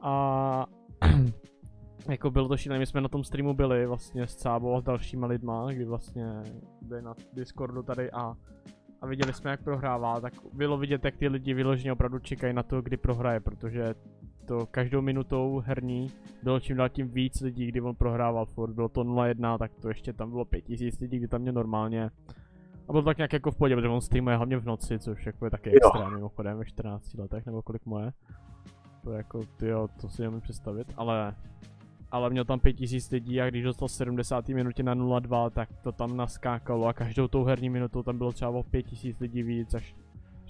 a jako bylo to šílené, my jsme na tom streamu byli vlastně s Cábou a s dalšíma lidma, kdy vlastně byli na Discordu tady a a viděli jsme, jak prohrává, tak bylo vidět, jak ty lidi vyloženě opravdu čekají na to, kdy prohraje, protože to každou minutou herní bylo čím dál tím víc lidí, kdy on prohrával furt, bylo to 0-1, tak to ještě tam bylo 5000 lidí, kdy tam mě normálně. A bylo to tak nějak jako v pohodě, protože on streamuje hlavně v noci, což jako je taky Jo. extrém mimochodem ve 14 letech, nebo kolik mu je. To je jako, tyjo, to si nemůžu představit, ale ale měl tam 5000 lidí a když dostal v 70. minutě na 0-2, tak to tam naskákalo a každou tou herní minutou tam bylo třeba o 5000 lidí víc, až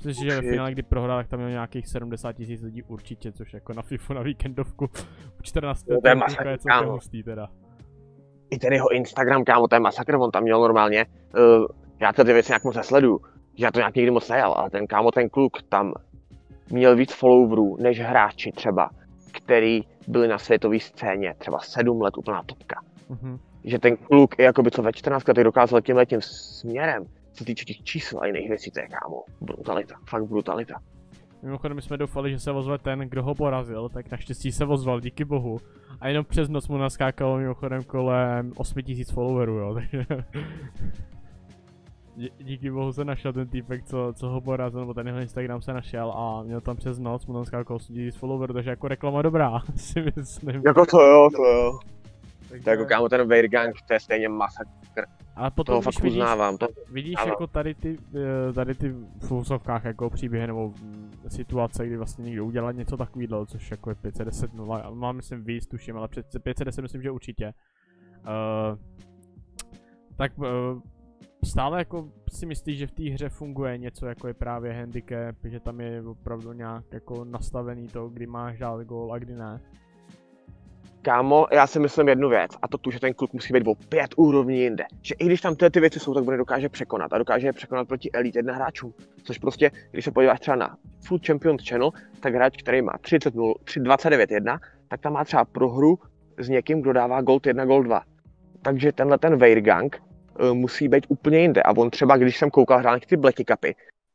Myslím si, že ve finále, kdy prohrál, tak tam měl nějakých 70 tisíc lidí určitě, což jako na FIFU na víkendovku u 14. To je masakr, je celkem kámo. hustý teda. I ten jeho Instagram, kámo, to je masakr, on tam měl normálně, uh, já ty věci nějak moc nesleduju, že já to nějak nikdy moc nejel, ale ten kámo, ten kluk tam měl víc followerů než hráči třeba, který byli na světové scéně třeba 7 let úplná topka. Mhm. Že ten kluk je jakoby co ve 14 letech dokázal tímhle tím směrem, co se týče těch čísel a jiných věcí, to je kámo, brutalita, fakt brutalita. Mimochodem my jsme doufali, že se ozve ten, kdo ho porazil, tak naštěstí se ozval, díky bohu. A jenom přes noc mu naskákalo mimochodem kolem 8000 followerů, jo, takže... Dí- Díky bohu se našel ten týpek, co, co ho porazil, nebo ten jeho Instagram se našel a měl tam přes noc, mu tam skákalo 8000 followerů, takže jako reklama dobrá, si myslím. Jako to jo, to jo. Takže- To jako kámo, ten Weirgang, to je stejně masakr, Ale potom, toho když fakt vidíš, uznávám, to, Vidíš Ano. jako tady ty, eh, tady ty v úzovkách jako příběhy nebo mm, situace, kdy vlastně někdo udělal něco takového, což jako je 510 0, ale mám myslím víc, tuším, ale před 510 myslím, že určitě. Uh, tak uh, stále jako si myslíš, že v té hře funguje něco jako je právě handicap, že tam je opravdu nějak jako nastavený to, kdy máš dát gól a kdy ne. Kámo, já si myslím jednu věc, a to tu, že ten kluk musí být o pět úrovní jinde. Že i když tam tyhle ty věci jsou, tak je dokáže překonat. A dokáže je překonat proti Elite 1 hráčům. Což prostě, když se podíváš třeba na Food Champions Channel, tak hráč, který má 30 0, 29 1, tak tam má třeba prohru s někým, kdo dává Gold 1, Gold 2. Takže tenhle ten Weirgang uh, musí být úplně jinde. A on třeba, když jsem koukal hrál ty Blacky Cupy,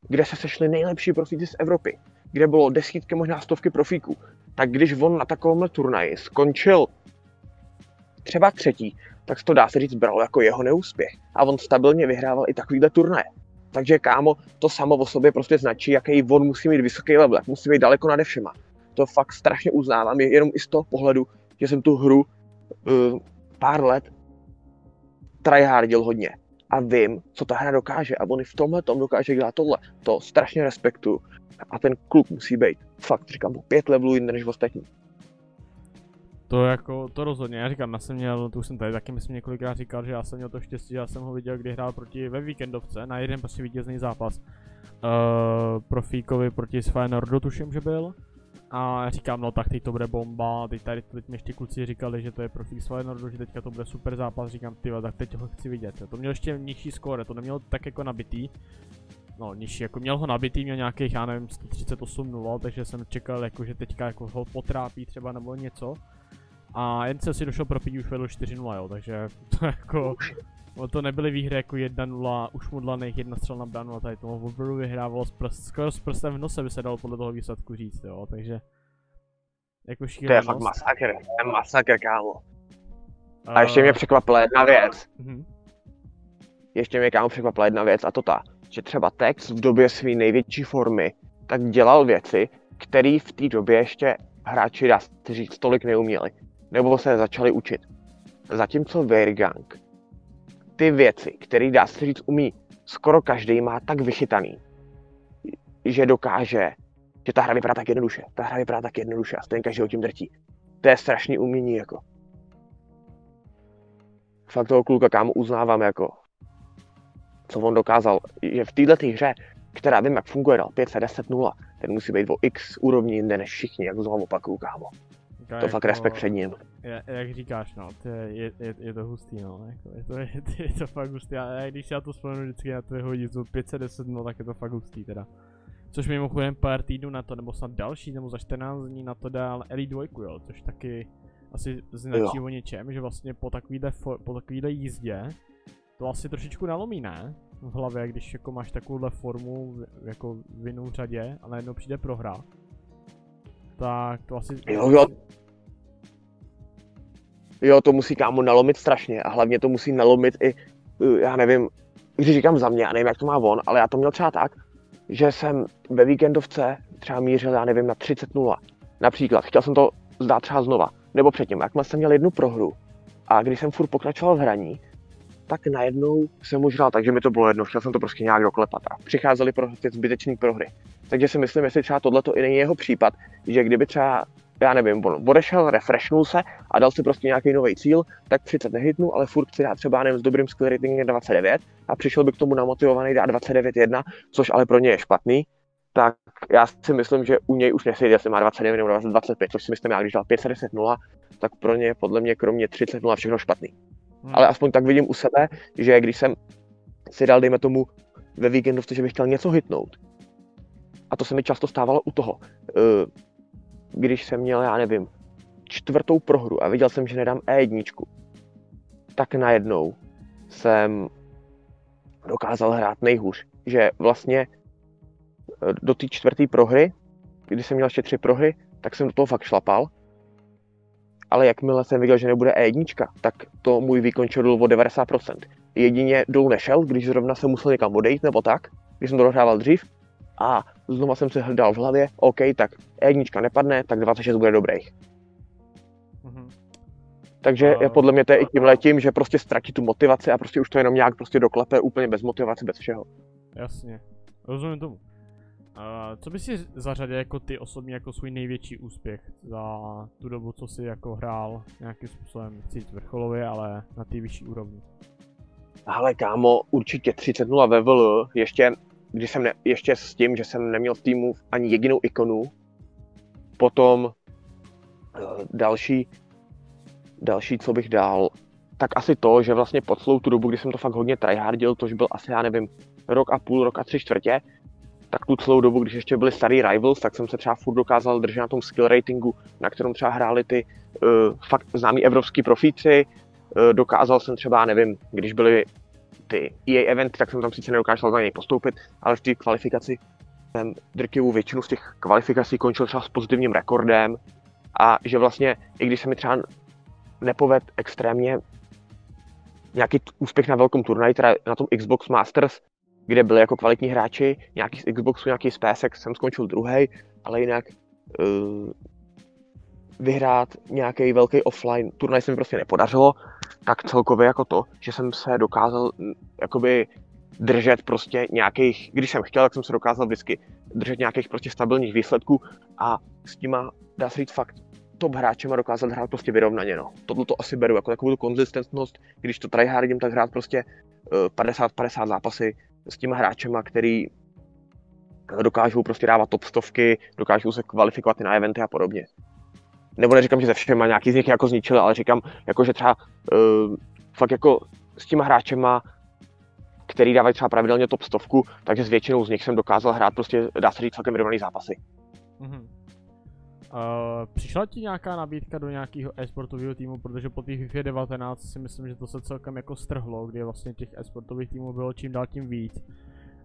kde se sešli nejlepší profíci z Evropy, kde bylo desítky, možná stovky profíků, tak když on na takovémhle turnaji skončil třeba třetí, tak to dá se říct bralo jako jeho neúspěch. A on stabilně vyhrával i takovýhle turnaje. Takže kámo, to samo o sobě prostě značí, jaký on musí mít vysoký level, jak musí být daleko nade všema. To fakt strašně uznávám, jenom i z toho pohledu, že jsem tu hru uh, pár let tryhardil hodně a vím, co ta hra dokáže a on i v tomhle tom dokáže dělat tohle. To strašně respektu a ten kluk musí být fakt, říkám, pět levelů jiný než ostatní. To jako, to rozhodně, já říkám, já jsem měl, to už jsem tady taky myslím několikrát říkal, že já jsem měl to štěstí, že já jsem ho viděl, kdy hrál proti ve víkendovce, na jeden prostě vítězný zápas. Uh, profíkovi proti Sfenordu tuším, že byl. A já říkám, no tak teď to bude bomba, teď tady teď mi ještě kluci říkali, že to je profík Sfenordu, že teďka to bude super zápas, říkám, ty tak teď ho chci vidět. To měl ještě nižší skóre, to neměl tak jako nabitý. No, nižší, jako měl ho nabitý, měl nějakých, já nevím, 138 0, takže jsem čekal, jako, že teďka jako ho potrápí třeba nebo něco. A jen se si došel pro už vedl 4-0, jo, takže to jako... No to nebyly výhry jako 1-0, už mu dlaných jedna střel na bránu a tady tomu opravdu vyhrávalo s prst, skoro s prstem v nose by se dalo podle toho výsledku říct, jo, takže... Jako šílenost. To je fakt masakr, to je masakr, kámo. A ještě mě překvapila jedna věc. Uh-huh. Ještě mě kámo překvapila jedna věc a to ta, že třeba Tex v době své největší formy tak dělal věci, které v té době ještě hráči, dá se říct, tolik neuměli nebo se začali učit. Zatímco Weirgang ty věci, které dá se říct umí skoro každý, má tak vychytaný, že dokáže, že ta hra vypadá tak jednoduše. Ta hra vypadá tak jednoduše a stejně každý ho tím drtí. To je strašný umění, jako. Fakt toho kluka kámo uznávám, jako. Co on dokázal, že v této hře, která vím, jak funguje, dal 510 0, ten musí být o x úrovni jinde než všichni, jak znovu opakuju, kámo. To jako, fakt respekt před ním. Je, jak říkáš, no, to je, je, je, je to hustý, no, jako, je, to, je, je to fakt hustý, a když já to vzpomenu vždycky na tvoje hodinu 510, no, tak je to fakt hustý teda. Což mimochodem pár týdnů na to, nebo snad další, nebo za 14 dní na to dál Elite 2, jo, což taky asi značí jo. o něčem, že vlastně po takovýhle, po takovýhle jízdě to asi trošičku nalomí, ne? V hlavě, když jako máš takovouhle formu jako v jinou řadě a najednou přijde prohra tak to asi... Jo, jo. Jo, to musí kámo nalomit strašně a hlavně to musí nalomit i, eh, já nevím, když říkám za mě, já nevím, jak to má on, ale já to měl třeba tak, že jsem ve víkendovce třeba mířil, já nevím, na 30 0. Například, chtěl jsem to zdát třeba znova, nebo předtím, jakmile jsem měl jednu prohru a když jsem furt pokračoval v hraní, tak najednou jsem už hrál, takže mi to bylo jedno, chtěl jsem to prostě nějak doklepat a přicházely prostě zbytečné prohry. Takže si myslím, jestli třeba tohle i není jeho případ, že kdyby třeba, já nevím, on odešel, refreshnul se a dal si prostě nějaký nový cíl, tak 30 nehitnul, ale furt přidá třeba nevím, s dobrým skill ratingem 29 a přišel by k tomu namotivovaný dát 29.1, což ale pro ně je špatný, tak já si myslím, že u něj už nesejde, jestli má 29 nebo 25, což si myslím, já když dal 510 0, tak pro ně podle mě kromě 30 0 všechno špatný. Hmm. Ale aspoň tak vidím u sebe, že když jsem si dal, dejme tomu, ve víkendu, že bych chtěl něco hitnout, a to se mi často stávalo u toho, eh, když jsem měl, já nevím, čtvrtou prohru a viděl jsem, že nedám E1, tak najednou jsem dokázal hrát nejhůř. Že vlastně eh, do té čtvrté prohry, když jsem měl ještě tři prohry, tak jsem do toho fakt šlapal. Ale jakmile jsem viděl, že nebude E1, tak to můj výkon čerul o 90%. Jedině dolů nešel, když zrovna jsem musel někam odejít nebo tak, když jsem to dohrával dřív, a znova jsem se hledal v hlavě, OK, tak E1 nepadne, tak 26 bude dobrých. Mm-hmm. Takže uh... je podle mě to je i tím letím, že prostě ztratí tu motivaci a prostě už to jenom nějak prostě doklepe úplně bez motivace, bez všeho. Jasně, rozumím tomu. Co bys si zařadil jako ty osobně jako svůj největší úspěch za tu dobu, co jsi jako hrál nějakým způsobem, chci vrcholově, ale na té vyšší úrovni? Ale kámo, určitě 30-0 ve VL, ještě když jsem ne, ještě s tím, že jsem neměl v týmu ani jedinou ikonu. Potom uh, další, další, co bych dal, tak asi to, že vlastně po celou tu dobu, kdy jsem to fakt hodně tryhardil, tož byl asi, já nevím, rok a půl, rok a tři čtvrtě, tak tu celou dobu, když ještě byli starý Rivals, tak jsem se třeba furt dokázal držet na tom skill ratingu, na kterém třeba hráli ty uh, fakt známí evropský profíci. Uh, dokázal jsem třeba, nevím, když byly ty EA eventy, tak jsem tam sice nedokázal za něj postoupit, ale v té kvalifikaci jsem drtivou většinu z těch kvalifikací končil třeba s pozitivním rekordem a že vlastně, i když se mi třeba nepoved extrémně nějaký úspěch na velkom turnaji, teda na tom Xbox Masters, kde byli jako kvalitní hráči, nějaký z Xboxu, nějaký z PSX, jsem skončil druhý, ale jinak uh, vyhrát nějaký velký offline turnaj se mi prostě nepodařilo, tak celkově jako to, že jsem se dokázal jakoby držet prostě nějakých, když jsem chtěl, tak jsem se dokázal vždycky držet nějakých prostě stabilních výsledků a s těma, dá se říct fakt, top hráčema dokázat hrát prostě vyrovnaně, no. Tohle to asi beru jako takovou konzistentnost, když to tryhardím, tak hrát prostě 50-50 uh, zápasy s těma hráčema, který dokážou prostě dávat top stovky, dokážou se kvalifikovat i na eventy a podobně. Nebo neříkám, že ze všema nějaký z nich jako zničili, ale říkám, jako, že třeba uh, fakt jako s těma hráčema, který dávají třeba pravidelně top stovku, takže s většinou z nich jsem dokázal hrát prostě, dá se říct, celkem vyrovnaný zápasy. Mm-hmm. Uh, přišla ti nějaká nabídka do nějakého e-sportového týmu, protože po té FIFA 19 si myslím, že to se celkem jako strhlo, kdy vlastně těch e-sportových týmů bylo čím dál tím víc.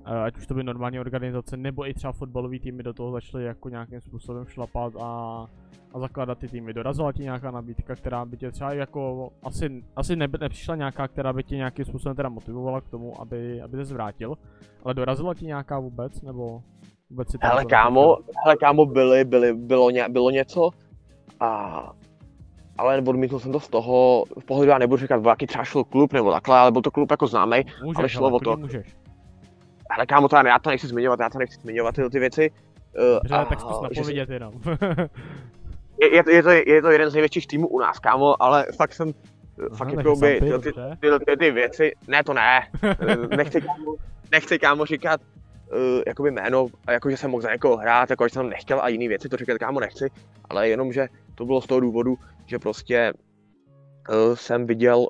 Uh, ať už to by normální organizace, nebo i třeba fotbalový týmy do toho začaly jako nějakým způsobem šlapat a, a zakládat ty týmy. Dorazila ti nějaká nabídka, která by tě třeba jako, asi, asi ne, nepřišla nějaká, která by tě nějakým způsobem teda motivovala k tomu, aby, aby se zvrátil, ale dorazila ti nějaká vůbec, nebo? Hele kámo, hele kámo, byly, byly, bylo, ně, bylo něco a ale odmítl jsem to z toho, v pohledu já nebudu říkat, jaký třeba šel klub nebo takhle, ale byl to klub jako známý, ale šlo hele, o to. Můžeš. Ale kámo, to já, já to nechci zmiňovat, já to nechci zmiňovat tyhle ty věci. Uh, Dobře, a, tak zkus napovědět že... jenom. je, je, to, je, to, je to jeden z největších týmů u nás, kámo, ale fakt jsem, Aha, fakt jako by ty, ty, ty, ty, ty, věci, ne to ne, nechci kámo, nechci kámo říkat, jakoby jméno, a jako, že jsem mohl za někoho hrát, jako, že jsem nechtěl a jiné věci, to říkat kámo nechci, ale jenom, že to bylo z toho důvodu, že prostě uh, jsem viděl,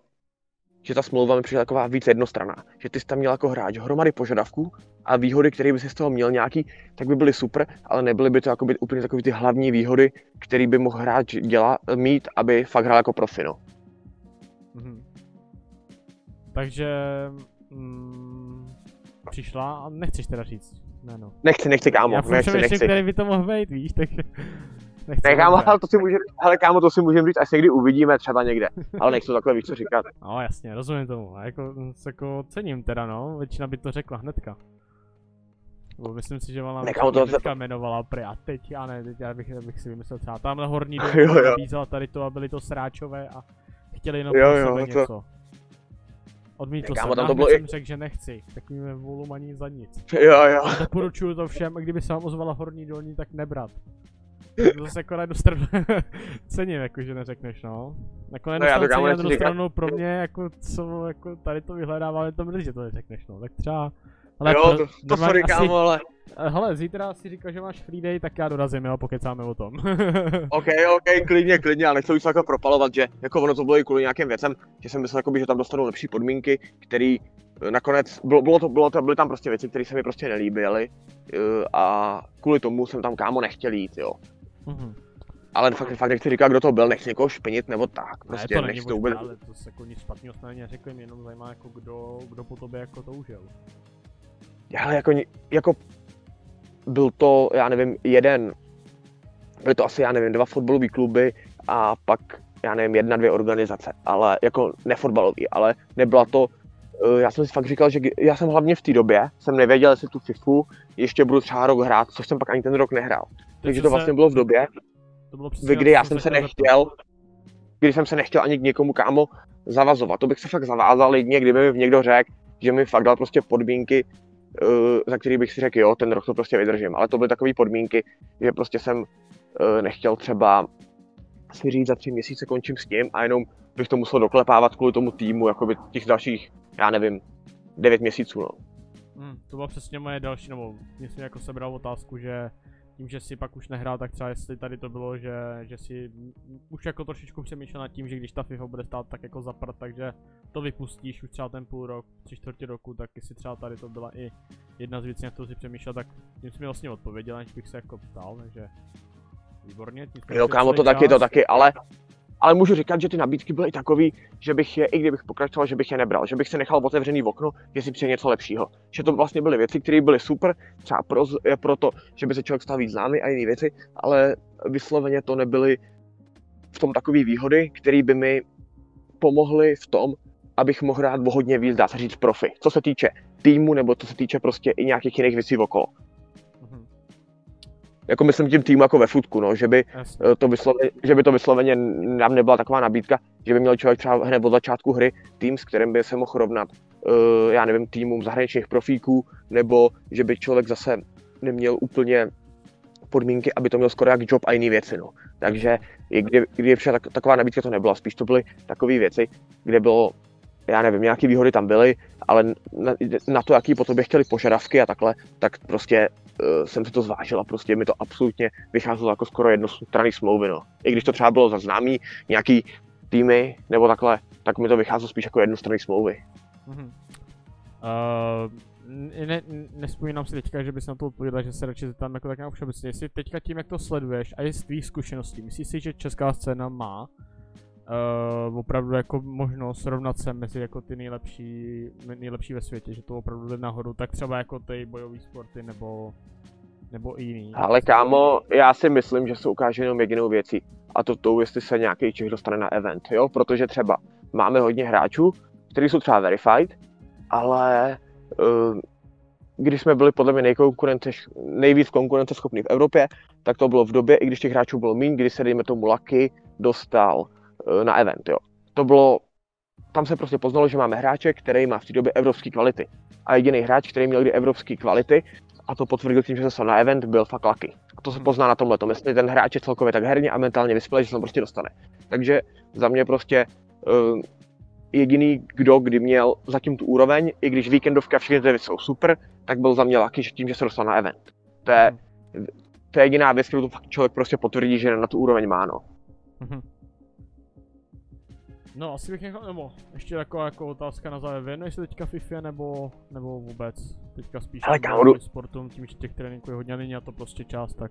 že ta smlouva mi přišla taková víc jednostranná, že ty jsi tam měl jako hráč hromady požadavků a výhody, které by si z toho měl nějaký, tak by byly super, ale nebyly by to jako by úplně takové ty hlavní výhody, které by mohl hráč dělat, mít, aby fakt hrál jako profi, no. Mm-hmm. Takže mm, přišla a nechceš teda říct jméno. Nechci, nechci kámo, Já nechci, nechci. který by to mohl být, víš, tak... Nechci ne, kámo, ale to si můžem, ale kámo, to si můžeme říct, až někdy uvidíme třeba někde. Ale nechci to takhle víc co říkat. No jasně, rozumím tomu. A jako, jako cením teda no, většina by to řekla hnedka. Bo myslím si, že ona Nechám to teďka jmenovala prý a teď, já ne, teď já bych, já bych si vymyslel třeba tamhle horní dům nabízela tady to a byli to sráčové a chtěli jenom jo, jo, to... Odmítl jsem, tam to bylo jsem i... řekl, že nechci, takovým volum ani za nic. Jo, jo. Doporučuju to všem, kdyby se vám ozvala horní dolní, tak nebrat. To zase jako na jednu stranu cením, jako že neřekneš, no. Jako na jednu no, stranu na druhou stranu pro mě, jako co, jako tady to vyhledávám, to mrzí, že to neřekneš, no. Tak třeba ale jo, to, to sorry, asi, kámo, ale... Eh, hele, zítra si říkal, že máš free day, tak já dorazím, jo, pokecáme o tom. ok, ok, klidně, klidně, ale nechci už jako propalovat, že jako ono to bylo i kvůli nějakým věcem, že jsem myslel, jakoby, že tam dostanou lepší podmínky, který eh, nakonec, bylo, bylo, to, bylo to, byly tam prostě věci, které se mi prostě nelíbily uh, a kvůli tomu jsem tam kámo nechtěl jít, jo. Mm-hmm. Ale fakt, fakt nechci říkat, kdo to byl, nechci někoho špinit nebo tak, prostě ne, to nechci to vůbec. Ale to se jako nic špatného snad neřekl, mě jenom zajímá, jako kdo, kdo po tobě jako toužil ale jako, jako byl to, já nevím, jeden, byly to asi, já nevím, dva fotbalové kluby a pak, já nevím, jedna, dvě organizace, ale jako nefotbalový, ale nebyla to, eh, já jsem si fakt říkal, že já jsem hlavně v té době, jsem nevěděl, jestli tu FIFU ještě budu třeba rok hrát, což jsem pak ani ten rok nehrál. Takže to vlastně bylo v době, to bylo kdy já jsem se nechtěl, kdy jsem se nechtěl ani k někomu kámo zavazovat. To bych se fakt zavázal jedině, kdyby mi někdo řekl, že mi fakt dal prostě podmínky, za který bych si řekl, jo, ten rok to prostě vydržím. Ale to byly takové podmínky, že prostě jsem uh, nechtěl třeba si říct, za tři měsíce končím s tím a jenom bych to musel doklepávat kvůli tomu týmu, jako by těch dalších, já nevím, devět měsíců, no. Hmm, to byla přesně moje další, nebo mě jsem jako sebral otázku, že tím, že si pak už nehrál, tak třeba jestli tady to bylo, že, že si už jako trošičku přemýšlel nad tím, že když ta FIFA bude stát tak jako zaprat, takže to vypustíš už třeba ten půl rok, tři čtvrtě roku, tak jestli třeba tady to byla i jedna z věcí, na kterou si přemýšlel, tak tím jsi mi vlastně odpověděl, než bych se jako ptal, takže výborně. Jo, kámo, to taky, to taky, ale ale můžu říkat, že ty nabídky byly takový, že bych je, i kdybych pokračoval, že bych je nebral, že bych se nechal otevřený v okno, jestli přijde něco lepšího. Že to vlastně byly věci, které byly super, třeba pro, pro to, že by se člověk stal víc známý a jiné věci, ale vysloveně to nebyly v tom takové výhody, které by mi pomohly v tom, abych mohl hrát o hodně víc, dá se říct, profi. Co se týče týmu, nebo co se týče prostě i nějakých jiných věcí okolo jako myslím tím týmu jako ve futku, no, že by, eh, to vysloveně, že by to vysloveně nám nebyla taková nabídka, že by měl člověk třeba hned od začátku hry tým, s kterým by se mohl rovnat, uh, já nevím, týmům zahraničních profíků, nebo že by člověk zase neměl úplně podmínky, aby to měl skoro jak job a jiné věci. No. Takže kdy, kdy přišla tak, taková nabídka, to nebyla, spíš to byly takové věci, kde bylo, já nevím, nějaké výhody tam byly, ale na, na to, jaký po tobě chtěli požadavky a takhle, tak prostě jsem si to zvážil a prostě mi to absolutně vycházelo jako skoro jednostranný smlouvy, no. I když to třeba bylo za známý nějaký týmy nebo takhle, tak mi to vycházelo spíš jako jednostranný smlouvy. Mm-hmm. Uh, ne, nespomínám si teďka, že bys na to odpověděl, že se radši zeptám jako tak nějak všeobecně. Jestli teďka tím, jak to sleduješ a je z tvých zkušeností, myslíš si, že česká scéna má uh, opravdu jako možnost srovnat se mezi jako ty nejlepší, nejlepší ve světě, že to opravdu jde nahoru, tak třeba jako ty bojové sporty nebo, nebo i jiný. Ale kámo, já si myslím, že se ukáže jenom jedinou věcí a to tou, jestli se nějaký Čech dostane na event, jo, protože třeba máme hodně hráčů, kteří jsou třeba verified, ale uh, když jsme byli podle mě nejvíc konkurenceschopní v Evropě, tak to bylo v době, i když těch hráčů bylo méně, kdy se, dejme tomu, Lucky dostal na event, jo. To bylo, tam se prostě poznalo, že máme hráče, který má v té době evropské kvality. A jediný hráč, který měl kdy evropské kvality, a to potvrdil tím, že se na event, byl fakt lucky. A to se hmm. pozná na tomhle. Jestli ten hráč je celkově tak herně a mentálně vyspělý, že se to prostě dostane. Takže za mě prostě uh, jediný, kdo kdy měl zatím tu úroveň, i když víkendovka všechny ty jsou super, tak byl za mě lucky, že tím, že se dostal na event. To je, hmm. to je jediná věc, kterou to fakt člověk prostě potvrdí, že na tu úroveň má, no. Mm-hmm. No, asi bych nechal, nebo ještě taková jako otázka na závěr. Věnuješ se teďka FIFA nebo, nebo vůbec? Teďka spíš Ale kámo, sportům, tím, že těch tréninků je hodně není a to prostě část, tak...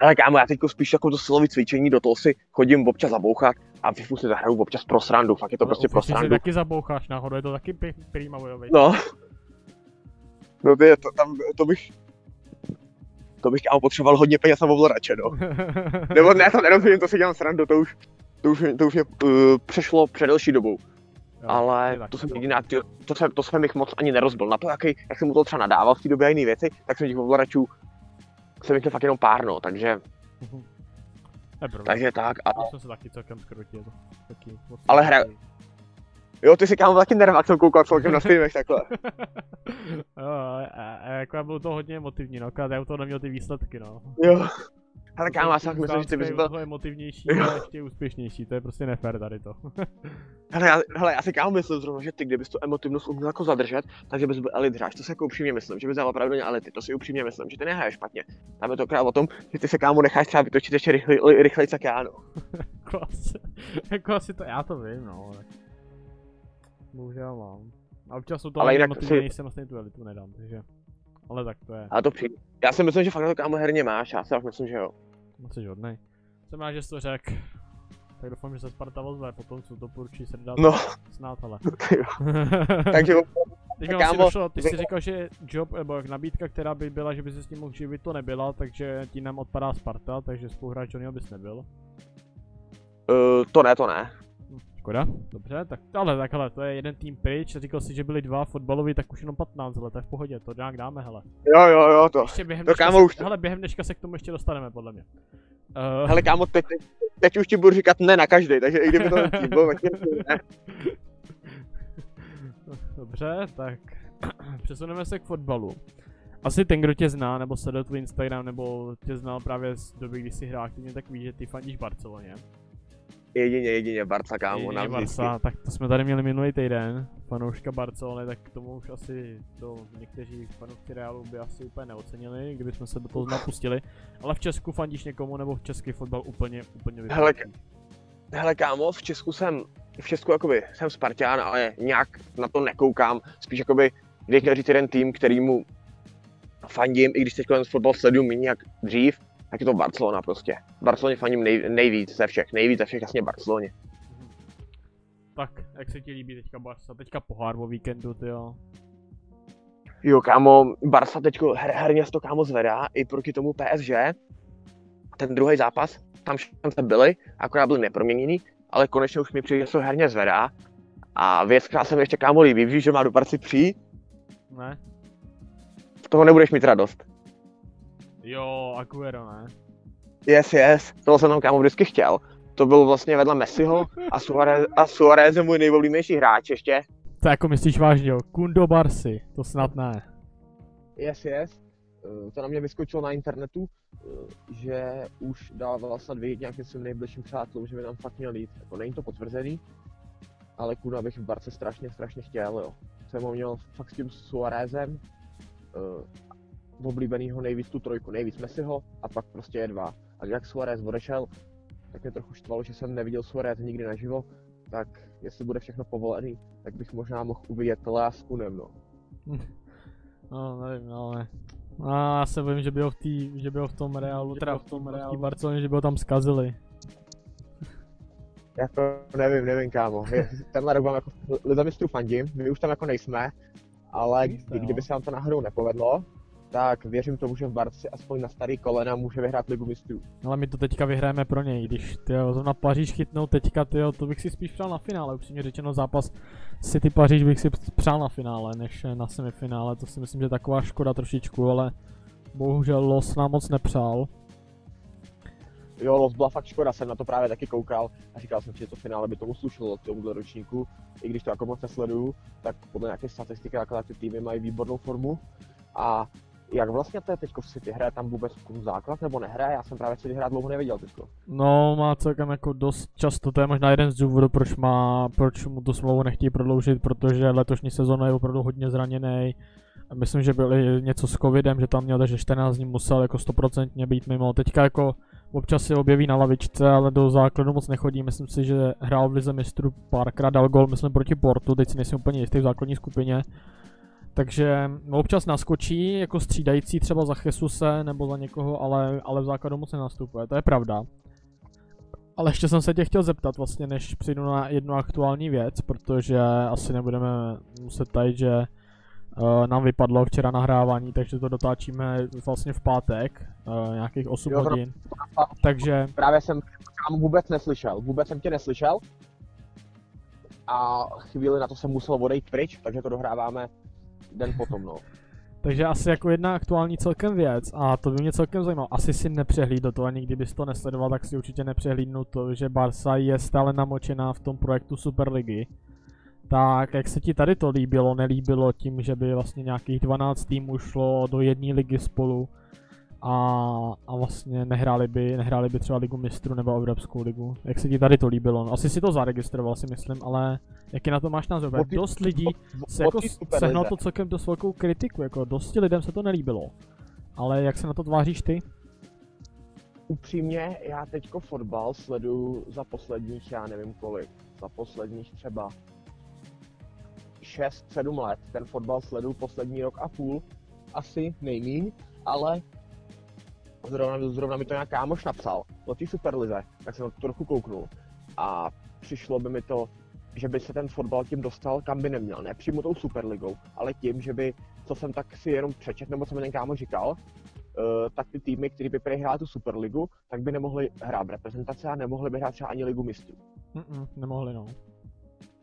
Ale kámo, já teďko spíš jako to silový cvičení, do toho si chodím občas zabouchat a FIFA si zahraju občas pro srandu, fakt je to Ale prostě pro srandu. si taky zaboucháš náhodou, je to taky prýma bojový. No. No ty, to, tam, to bych, to bych kámo potřeboval hodně peněz na ovladače, no. Nebo ne, to nerozumím, to si dělám srandu, to už, to už, to už mě uh, přešlo před delší dobou. Jo, ale to jsem jediná, to, to, jsem, to jsem jich moc ani nerozbil. Na to, jaký, jak jsem mu to třeba nadával v té době a jiné věci, tak jsem těch ovladačů jsem jich fakt jenom pár, no, takže... takže tak. A... To jsem se taky celkem skrotil. Taky ale hra... Jo, ty si kámo taky nervák jsem koukal celkem na streamech takhle. jo, a, a, a, jako já byl to hodně emotivní, no, já u toho neměl ty výsledky, no. Jo. Ale kámo, já si myslím, že ty bys byl... To je motivnější a ještě úspěšnější, to je prostě nefér tady to. hele, já, hele, já si kámo myslím zrovna, že ty, kdybys tu emotivnost uměl jako zadržet, takže bys byl elit hráč, to si jako upřímně myslím, že bys dal opravdu na elity, to si upřímně myslím, že ty nehraješ špatně. Tam je to krát o tom, že ty se kámo necháš třeba vytočit ještě rychlej, rychlej jak já, no. jako, asi, jako asi to, já to vím, no. Bohužel mám. A občas jsou to ale jinak si... jsem vlastně tu elitu nedám, takže... Ale tak to je. Ale to přijde. Já si myslím, že fakt to kámo herně máš, já si fakt myslím, že jo. No jsi hodnej. Jsem rád, že jsi to řek. Tak doufám, že se Sparta ozve potom, co to poručí se dát no. snad, ale. Takže Teď kámo, došlo, ty jsi říkal, že job, nebo nabídka, která by byla, že by se s tím mohl živit, to nebyla, takže ti nám odpadá Sparta, takže spoluhráč Johnnyho bys nebyl. Uh, to ne, to ne. Škoda, dobře, tak ale takhle, to je jeden tým pryč, říkal si, že byli dva fotbaloví, tak už jenom 15 let, to je v pohodě, to nějak dáme, hele. Jo, jo, jo, to. Ještě během to kámo se, už... hele, během dneška se k tomu ještě dostaneme, podle mě. Uh... Hele kámo, teď, teď, teď, už ti budu říkat ne na každý, takže i kdyby to tým byl, ne. Dobře, tak přesuneme se k fotbalu. Asi ten, kdo tě zná, nebo sleduje tvůj Instagram, nebo tě znal právě z doby, kdy jsi hrál aktivně, tak ví, že ty fandíš Barceloně. Jedině, jedině Barca, kámo, Jedině nám. Barca, tak to jsme tady měli minulý týden, fanouška Barcelony, tak k tomu už asi to někteří fanoušci Realu by asi úplně neocenili, kdyby jsme se do toho napustili. Ale v Česku fandíš někomu nebo v český fotbal úplně, úplně Hele, vypnutý? Hele kámo, v Česku jsem, v Česku jakoby jsem Spartan, ale nějak na to nekoukám. Spíš jakoby, měl říct jeden tým, kterýmu fandím, i když teď ten fotbal sleduju méně jak dřív, tak je to Barcelona prostě. Barceloně fandím nej, nejvíc ze všech, nejvíc ze všech jasně Barceloně. Tak, jak se ti líbí teďka Barca? Teďka pohár o víkendu, ty jo. Jo kámo, Barca teďko her, herně to kámo zvedá i proti tomu PSG. Ten druhý zápas, tam šance byly, akorát byly neproměněný, ale konečně už mi přijde, že to herně zvedá. A věc, která se mi ještě kámo líbí, víš, že má do Barci přijít, Ne? z toho nebudeš mít radost. Jo, Aguero, ne? Yes, yes, toho jsem tam kámo vždycky chtěl. To byl vlastně vedle Messiho a Suarez, a Suarez je můj nejoblíbenější hráč ještě. To jako myslíš vážně, jo? Kundo Barsi, to snad ne. Yes, yes. Eh, To na mě vyskočilo na internetu, eh, že už dával snad vědět nějakým svým nejbližším přátelům, že by tam fakt měl jít. Jako není to potvrzený, ale Kuna bych v Barce strašně, strašně chtěl, jo. Jsem ho měl fakt s tím Suarezem, uh, oblíbenýho nejvíc tu trojku, nejvíc Messiho a pak prostě je dva. A jak Suarez odešel, tak mě trochu štvalo, že jsem neviděl Suarez nikdy naživo, tak jestli bude všechno povolený, tak bych možná mohl uvidět Lea s Kunem, no. No, nevím, ale... A já se bojím, že by ho v, tý, že by ho v tom Realu, teda v tom Realu, v Barceloně, že by ho tam zkazili. Jako nevím, nevím kámo. Tenhle rok vám jako Liza mistrů fandím, my už tam jako nejsme, ale Nejste, i kdyby no. se nám to náhodou nepovedlo, tak věřím tomu, že v Barci aspoň na starý kolena může vyhrát Ligu mistrů. Ale my to teďka vyhrajeme pro něj, když tyjo, zrovna Paříž chytnou teďka, tyjo, to bych si spíš přál na finále, upřímně řečeno zápas City Paříž bych si přál na finále, než na semifinále, to si myslím, že je taková škoda trošičku, ale bohužel los nám moc nepřál. Jo, los byla fakt škoda, jsem na to právě taky koukal a říkal jsem si, že to finále by tomu slušelo tomuhle ročníku. I když to jako moc nesleduju, tak podle nějaké statistiky jako ty týmy mají výbornou formu. A jak vlastně to je teďko v City? Hraje tam vůbec základ nebo nehraje? Já jsem právě City hrát dlouho neviděl teďko. No, má celkem jako dost často, to je možná jeden z důvodů, proč, má, proč mu tu smlouvu nechtějí prodloužit, protože letošní sezóna je opravdu hodně zraněný. Myslím, že byly něco s covidem, že tam měl, takže 14 dní musel jako 100% být mimo. Teďka jako občas se objeví na lavičce, ale do základu moc nechodí. Myslím si, že hrál v Lize mistrů párkrát, dal gol, myslím, proti Portu, teď si nejsem úplně jistý v základní skupině. Takže občas naskočí jako střídající třeba za Jesuse nebo za někoho, ale, ale v základu moc nenastupuje, to je pravda. Ale ještě jsem se tě chtěl zeptat vlastně, než přijdu na jednu aktuální věc, protože asi nebudeme muset tajit, že uh, nám vypadlo včera nahrávání, takže to dotáčíme vlastně v pátek, uh, nějakých 8 Jo, hodin. Takže Právě jsem tam vůbec neslyšel, vůbec jsem tě neslyšel. A chvíli na to jsem musel odejít pryč, takže to dohráváme den potom, no. Takže asi jako jedna aktuální celkem věc a to by mě celkem zajímalo. Asi si nepřehlídl to, ani kdybys to nesledoval, tak si určitě nepřehlídnu to, že Barca je stále namočená v tom projektu Superligy. Tak jak se ti tady to líbilo, nelíbilo tím, že by vlastně nějakých 12 týmů šlo do jedné ligy spolu a, a vlastně nehráli by, nehráli by třeba ligu mistrů nebo Evropskou ligu. Jak se ti tady to líbilo? No, asi si to zaregistroval si myslím, ale jaký na to máš názor? Ty- Dost lidí se jako sehnal to celkem dost velkou kritiku, jako dosti lidem se to nelíbilo. Ale jak se na to tváříš ty? Upřímně, já teďko fotbal sleduju za posledních, já nevím kolik, za posledních třeba 6-7 let. Ten fotbal sleduju poslední rok a půl, asi nejmíň, ale zrovna, zrovna mi to nějak kámoš napsal o té Superlize, tak jsem na to trochu kouknul. A přišlo by mi to, že by se ten fotbal tím dostal, kam by neměl. Ne přímo tou Superligou, ale tím, že by, co jsem tak si jenom přečet, nebo co mi ten kámoš říkal, eh, tak ty týmy, které by prý hrály tu Superligu, tak by nemohly hrát v reprezentaci a nemohly by hrát třeba ani Ligu mistrů. Mm-mm, nemohli no.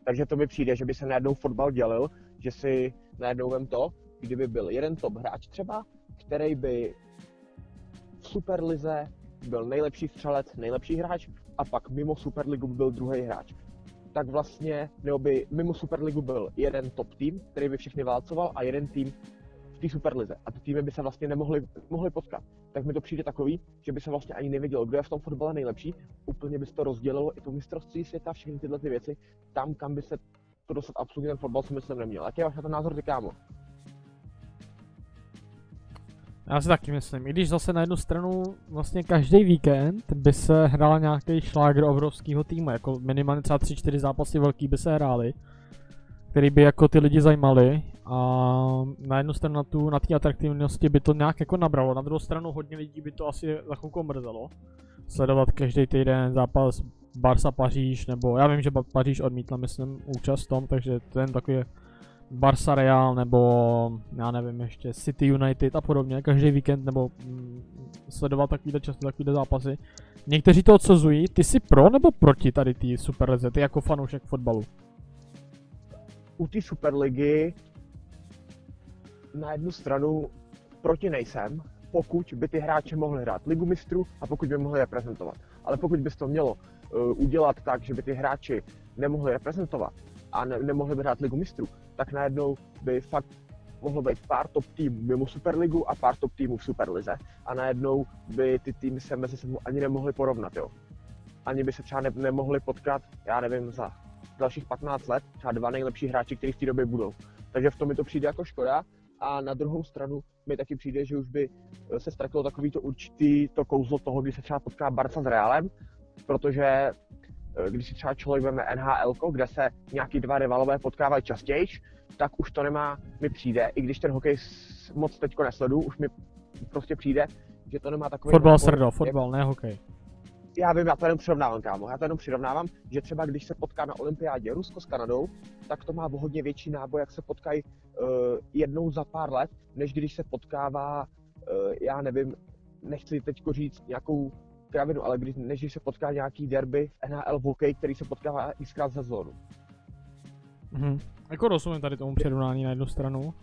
Takže to mi přijde, že by se najednou fotbal dělil, že si najednou vem to, kdyby byl jeden top hráč třeba, který by Superlize byl nejlepší střelec, nejlepší hráč a pak mimo Superligu by byl druhý hráč. Tak vlastně, nebo by mimo Superligu byl jeden top tým, který by všechny válcoval a jeden tým v té superlize a ty týmy by se vlastně nemohly mohly potkat. Tak mi to přijde takový, že by se vlastně ani nevědělo, kdo je v tom fotbale nejlepší. Úplně by se to rozdělilo i to mistrovství světa, všechny tyhle ty věci, tam, kam by se to dostat absolutně ten fotbal, si myslím, neměl. Jaký je váš ten názor, ty kámo? Já si taky myslím, i když zase na jednu stranu vlastně každý víkend by se hrál nějaký šlágr obrovského týmu, jako minimálně třeba 3-4 zápasy velký by se hrály, který by jako ty lidi zajímali a na jednu stranu na tu, na té atraktivnosti by to nějak jako nabralo, na druhou stranu hodně lidí by to asi za chvilku mrzelo. Sledovat každý týden zápas Barsa Paříž, nebo já vím, že Paříž odmítla, myslím, účast v tom, takže ten takový Barca Real nebo já nevím ještě City United a podobně, každý víkend nebo mm, sledovat takovýhle často, takovýhle zápasy. Někteří to odsuzují, ty jsi pro nebo proti tady té Superlize, ty jako fanoušek fotbalu? U té Superligy na jednu stranu proti nejsem, pokud by ty hráči mohli hrát ligu mistrů a pokud by mohli reprezentovat. Ale pokud bys to mělo uh, udělat tak, že by ty hráči nemohli reprezentovat a ne- nemohli by hrát ligu mistrů, tak najednou by fakt mohlo být pár top týmů mimo Superligu a pár top týmů v Superlize a najednou by ty týmy se mezi sebou ani nemohly porovnat, jo. Ani by se třeba ne- nemohli potkat, já nevím, za dalších 15 let, třeba dva nejlepší hráči, kteří v té době budou. Takže v tom mi to přijde jako škoda a na druhou stranu mi taky přijde, že už by eh, se ztratilo takový to určitý to kouzlo toho, kdy se třeba potká Barca s Realem, protože když si třeba člověk veme NHL, kde se nějaký dva rivalové potkávají častěji, tak už to nemá, mi přijde, i když ten hokej moc teďko nesledu, už mi prostě přijde, že to nemá takový... Fotbal srdo, fotbal, ne hokej. Já vím, já to jenom přirovnávám, kámo. Já to jenom přirovnávám, že třeba když se potká na olympiádě Rusko s Kanadou, tak to má o hodně větší náboj, jak se potkají uh, jednou za pár let, než když se potkává, uh, já nevím, nechci teď říct nějakou kravinu, ale když, než když se potká nějaký derby v NHL v který se potkává xkrát za zónu. Mhm. Jako rozumím tady tomu přirovnání na jednu stranu.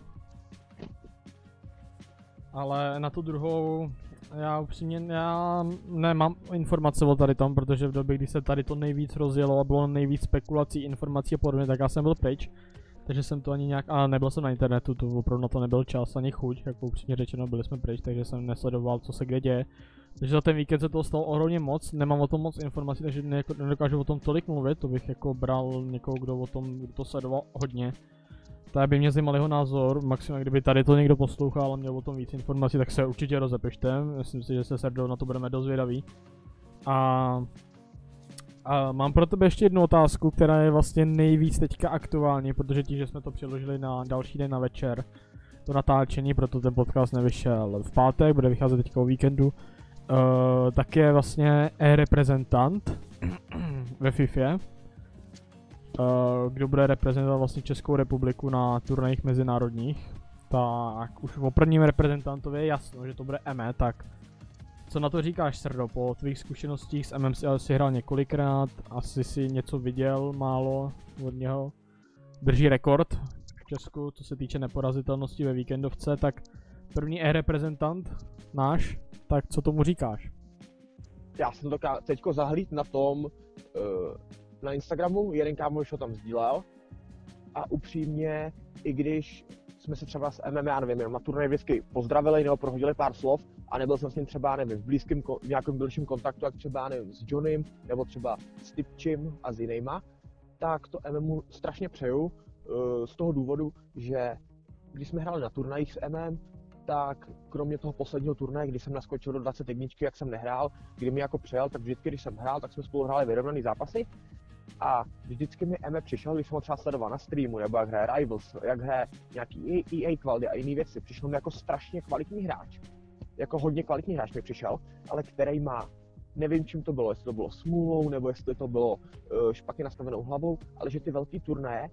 Ale na tu druhou, já upřímně, já nemám informace o tady tom, protože v době, kdy se tady to nejvíc rozjelo a bylo nejvíc spekulací, informací a podobně, tak já jsem byl pryč. Takže jsem to ani nějak, a nebyl jsem na internetu, to opravdu na to nebyl čas ani chuť, jako upřímně řečeno, byli jsme pryč, takže jsem nesledoval, co se kde děje. Takže za ten víkend se toho stalo ohromně moc, nemám o tom moc informací, takže ne, nedokážu o tom tolik mluvit, to bych jako bral někoho, kdo o tom, kdo to sledoval hodně. Tak by mě zajímal jeho názor, maximálně kdyby tady to někdo poslouchal a měl o tom víc informací, tak se určitě rozepište, myslím si, že se Serdou na to budeme dost. A, a mám pro tebe ještě jednu otázku, která je vlastně nejvíc teďka aktuální, protože tím, že jsme to přeložili na další den na večer, to natáčení, proto ten podcast nevyšel v pátek, bude vycházet teďka o víkendu, Uh, tak je vlastně e-reprezentant ve FIFA, uh, kdo bude reprezentovat vlastně Českou republiku na turnajích mezinárodních. Tak už o prvním reprezentantovi je jasno, že to bude ME, tak co na to říkáš, Srdo? Po tvých zkušenostích s MM si asi hrál několikrát, asi si něco viděl málo od něho. Drží rekord v Česku, co se týče neporazitelnosti ve víkendovce, tak první e-reprezentant náš, tak co tomu říkáš? Já jsem to teďko zahlíd na tom, uh, na Instagramu, jeden kámoš ho tam sdílel a upřímně, i když jsme se třeba s MMA, nevím, jenom na turnaji vždycky pozdravili nebo prohodili pár slov a nebyl jsem s ním třeba, nevím, v blízkém, v nějakém blížším kontaktu, jak třeba, nevím, s Johnem nebo třeba s Tipčim a s jinýma, tak to MMu strašně přeju uh, z toho důvodu, že když jsme hráli na turnajích s MM, tak kromě toho posledního turnaje, kdy jsem naskočil do 21, jak jsem nehrál, kdy mi jako přejel, tak vždycky, když jsem hrál, tak jsme spolu hráli vyrovnaný zápasy. A vždycky mi Eme přišel, když jsem ho třeba sledoval na streamu, nebo jak hraje Rivals, jak hraje nějaký EA kvality a jiné věci, přišel mi jako strašně kvalitní hráč. Jako hodně kvalitní hráč mi přišel, ale který má nevím, čím to bylo, jestli to bylo smůlou, nebo jestli to bylo uh, špatně nastavenou hlavou, ale že ty velký turnaje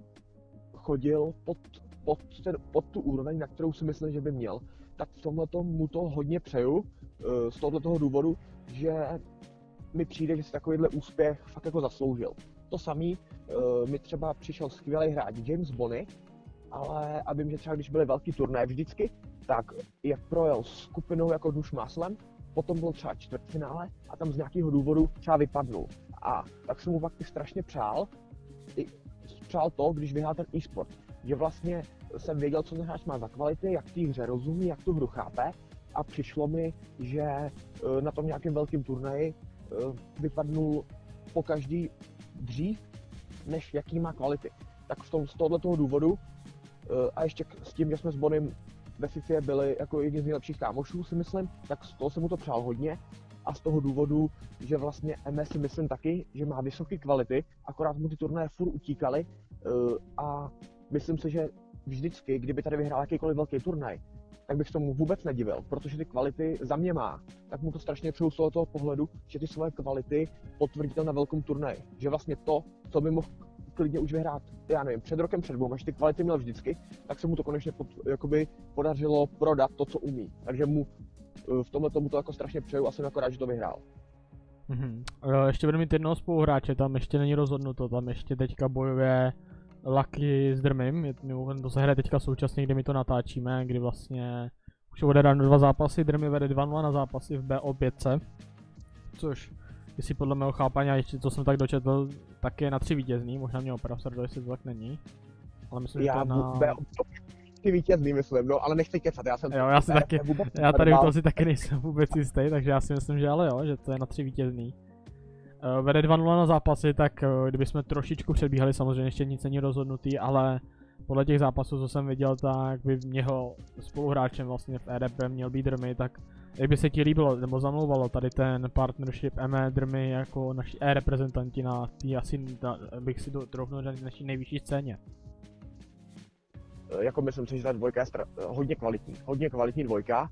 chodil pod, pod, ten, pod tu úroveň, na kterou si myslím, že by měl tak v tomhle mu to hodně přeju, eh, z tohoto toho důvodu, že mi přijde, že si takovýhle úspěch fakt jako zasloužil. To samý eh, mi třeba přišel skvělý hráč James Bonny, ale aby mě třeba, když byly velký turné vždycky, tak je projel skupinou jako duš maslem, potom byl třeba čtvrtfinále a tam z nějakého důvodu třeba vypadnul. A tak jsem mu pak strašně přál, i přál to, když vyhrál ten e-sport, že vlastně jsem věděl, co ten hráč má za kvality, jak té hře rozumí, jak tu hru chápe a přišlo mi, že eh, na tom nějakém velkém turnaji eh, vypadnul po každý dřív, než jaký má kvality. Tak v tom, z tohoto důvodu eh, a ještě s tím, že jsme s Bonem ve FIFA byli jako jedni z nejlepších kámošů, si myslím, tak z toho jsem mu to přál hodně a z toho důvodu, že vlastně MS si myslím taky, že má vysoké kvality, akorát mu ty turnaje furt utíkaly a myslím si, že vždycky, kdyby tady vyhrál jakýkoliv velký turnaj, tak bych tomu vůbec nedivil, protože ty kvality za mě má. Tak mu to strašně přeju z toho pohledu, že ty svoje kvality potvrdil na velkém turnaji. Že vlastně to, co by mohl klidně už vyhrát, já nevím, před rokem, před dvou, až ty kvality měl vždycky, tak se mu to konečně pod, jakoby podařilo prodat to, co umí. Takže mu v tomhle tomu to jako strašně přeju a jsem jako rád, že to vyhrál. Mm-hmm. Ještě bude mít jednoho spoluhráče, tam ještě není rozhodnuto, tam ještě teďka bojuje Lucky s Drmim, mimochodem to se hraje teďka současně, kdy my to natáčíme, kdy vlastně už bude dáno dva zápasy, Drmy vede 2 na zápasy v BO5, což jestli podle mého chápání a ještě co jsem tak dočetl, tak je na tři vítězný, možná mě opravdu jestli to tak není. Ale myslím, já že to na... Ty vítězný myslím, no, ale nechci kecat, já jsem... Jo, já si taky, já tady u toho si taky nejsem vůbec jistý, takže já si myslím, že ale jo, že to je na tři vítězný. Uh, vede 2-0 na zápasy, tak uh, kdybychom trošičku předbíhali, samozřejmě ještě nic není rozhodnutý, ale podle těch zápasů, co jsem viděl, tak by něho spoluhráčem vlastně v EDP měl být Drmy, tak jak by se ti líbilo, nebo zamlouvalo tady ten partnership ME Drmy jako naši E-reprezentanti na tý asi, na, bych si to trochu na naší nejvyšší scéně. Eh, jako myslím si, že ta dvojka je hodně kvalitní, hodně kvalitní dvojka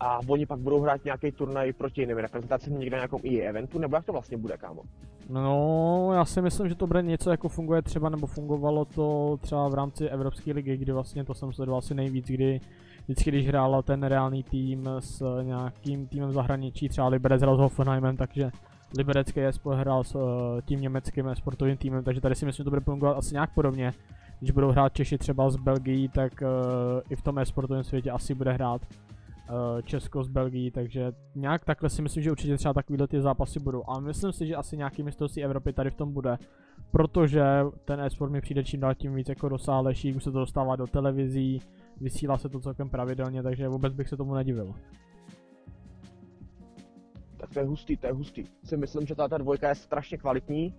a oni pak budou hrát nějaký turnaj proti jiným reprezentacím někde na nějakém EA eventu, nebo jak to vlastně bude, kámo? No, já si myslím, že to bude něco jako funguje třeba, nebo fungovalo to třeba v rámci Evropské ligy, kdy vlastně to jsem sledoval asi nejvíc, kdy vždycky, když hrála ten reálný tým s nějakým týmem zahraničí, třeba Liberec hrál s Hoffenheimem, takže Liberecký esport hrál s uh, tím německým sportovním týmem, takže tady si myslím, že to bude fungovat asi nějak podobně. Když budou hrát Češi třeba z Belgii, tak uh, i v tom e-sportovém světě asi bude hrát Eh, Česko s Belgií, takže nějak takhle si myslím, že určitě třeba takovýhle ty zápasy budou. A myslím si, že asi nějaký mistrovství Evropy tady v tom bude, protože ten e-sport mi přijde čím dál tím víc jako dosáhlejší, už se to dostává do televizí, vysílá se to celkem pravidelně, takže vůbec bych se tomu nedivil. Tak to je hustý, to je hustý. Si myslím, že ta dvojka je strašně kvalitní.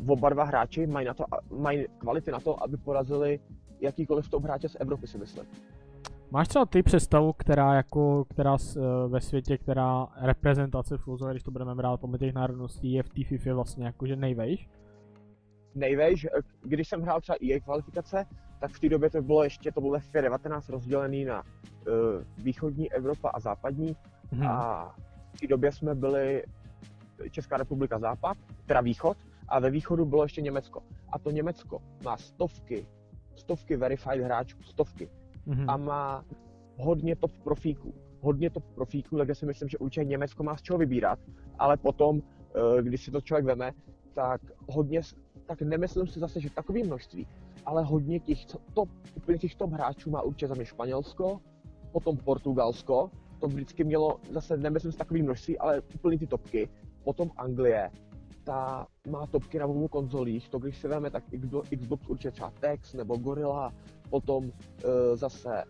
Uh, oba dva hráči mají, na to, mají kvality na to, aby porazili jakýkoliv top hráče z Evropy, si myslím. Máš třeba ty představu, která jako, která uh, ve světě, která reprezentace v když to budeme brát podle těch národností, je v té FIFA vlastně jakože nejvejš? Nejvejš, eh, když jsem hrál třeba EA kvalifikace, tak v té době to bylo ještě, to bylo FIFA 19 rozdělený na uh, východní Evropa a západní hmm. a v té době jsme byli Česká republika západ, teda východ, a ve východu bylo ještě Německo. A to Německo má stovky, stovky verified hráčů, stovky mm-hmm. a má hodně top profíků. Hodně top profíků, takže si myslím, že určitě Německo má z čeho vybírat, ale potom, eh, když si to člověk veme, tak hodně, tak nemyslím si zase, že takové množství, ale hodně těch top, úplně těch top hráčů má určitě za mě Španělsko, potom Portugalsko, to vždycky mělo, zase nemyslím si takový množství, ale úplně ty topky, potom Anglie, ta má topky na obou konzolích, to když si vezme, tak Xbox určitě třeba Tex nebo Gorilla, potom uh, zase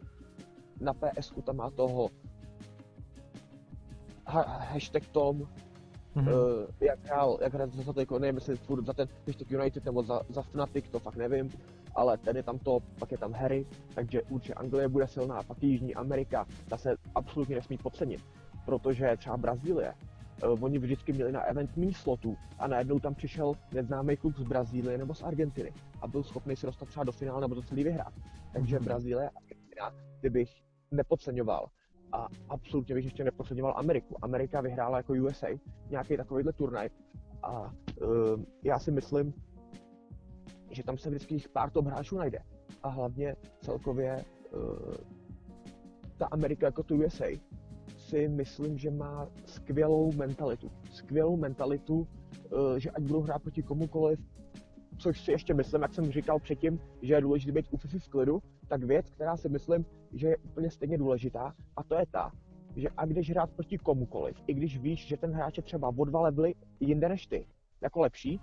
na PS tam má toho ha- hashtag Tom, mm-hmm. uh, jak hrál, jak hrál za to, nevím, jestli furt za ten hashtag United nebo za, za Fnatic, to fakt nevím, ale ten je tam to, pak je tam Harry, takže určitě Anglie bude silná, pak Jižní Amerika, ta se absolutně nesmí podcenit, protože třeba Brazílie, uh, oni vždycky měli na event méně slotů a najednou tam přišel neznámý kluk z Brazílie nebo z Argentiny a byl schopný se dostat třeba do finále nebo to celý vyhrát. Takže mm-hmm. Brazílie a Argentina, ty bych nepodceňoval. A absolutně bych ještě nepodceňoval Ameriku. Amerika vyhrála jako USA nějaký takovýhle turnaj a uh, já si myslím, že tam se vždycky pár top hráčů najde. A hlavně celkově uh, ta Amerika jako tu USA si myslím, že má skvělou mentalitu. Skvělou mentalitu, eh, že ať budou hrát proti komukoliv, což si ještě myslím, jak jsem říkal předtím, že je důležité být u FIFA v klidu, tak věc, která si myslím, že je úplně stejně důležitá, a to je ta, že a když hrát proti komukoliv, i když víš, že ten hráč je třeba o dva levely jinde než ty, jako lepší,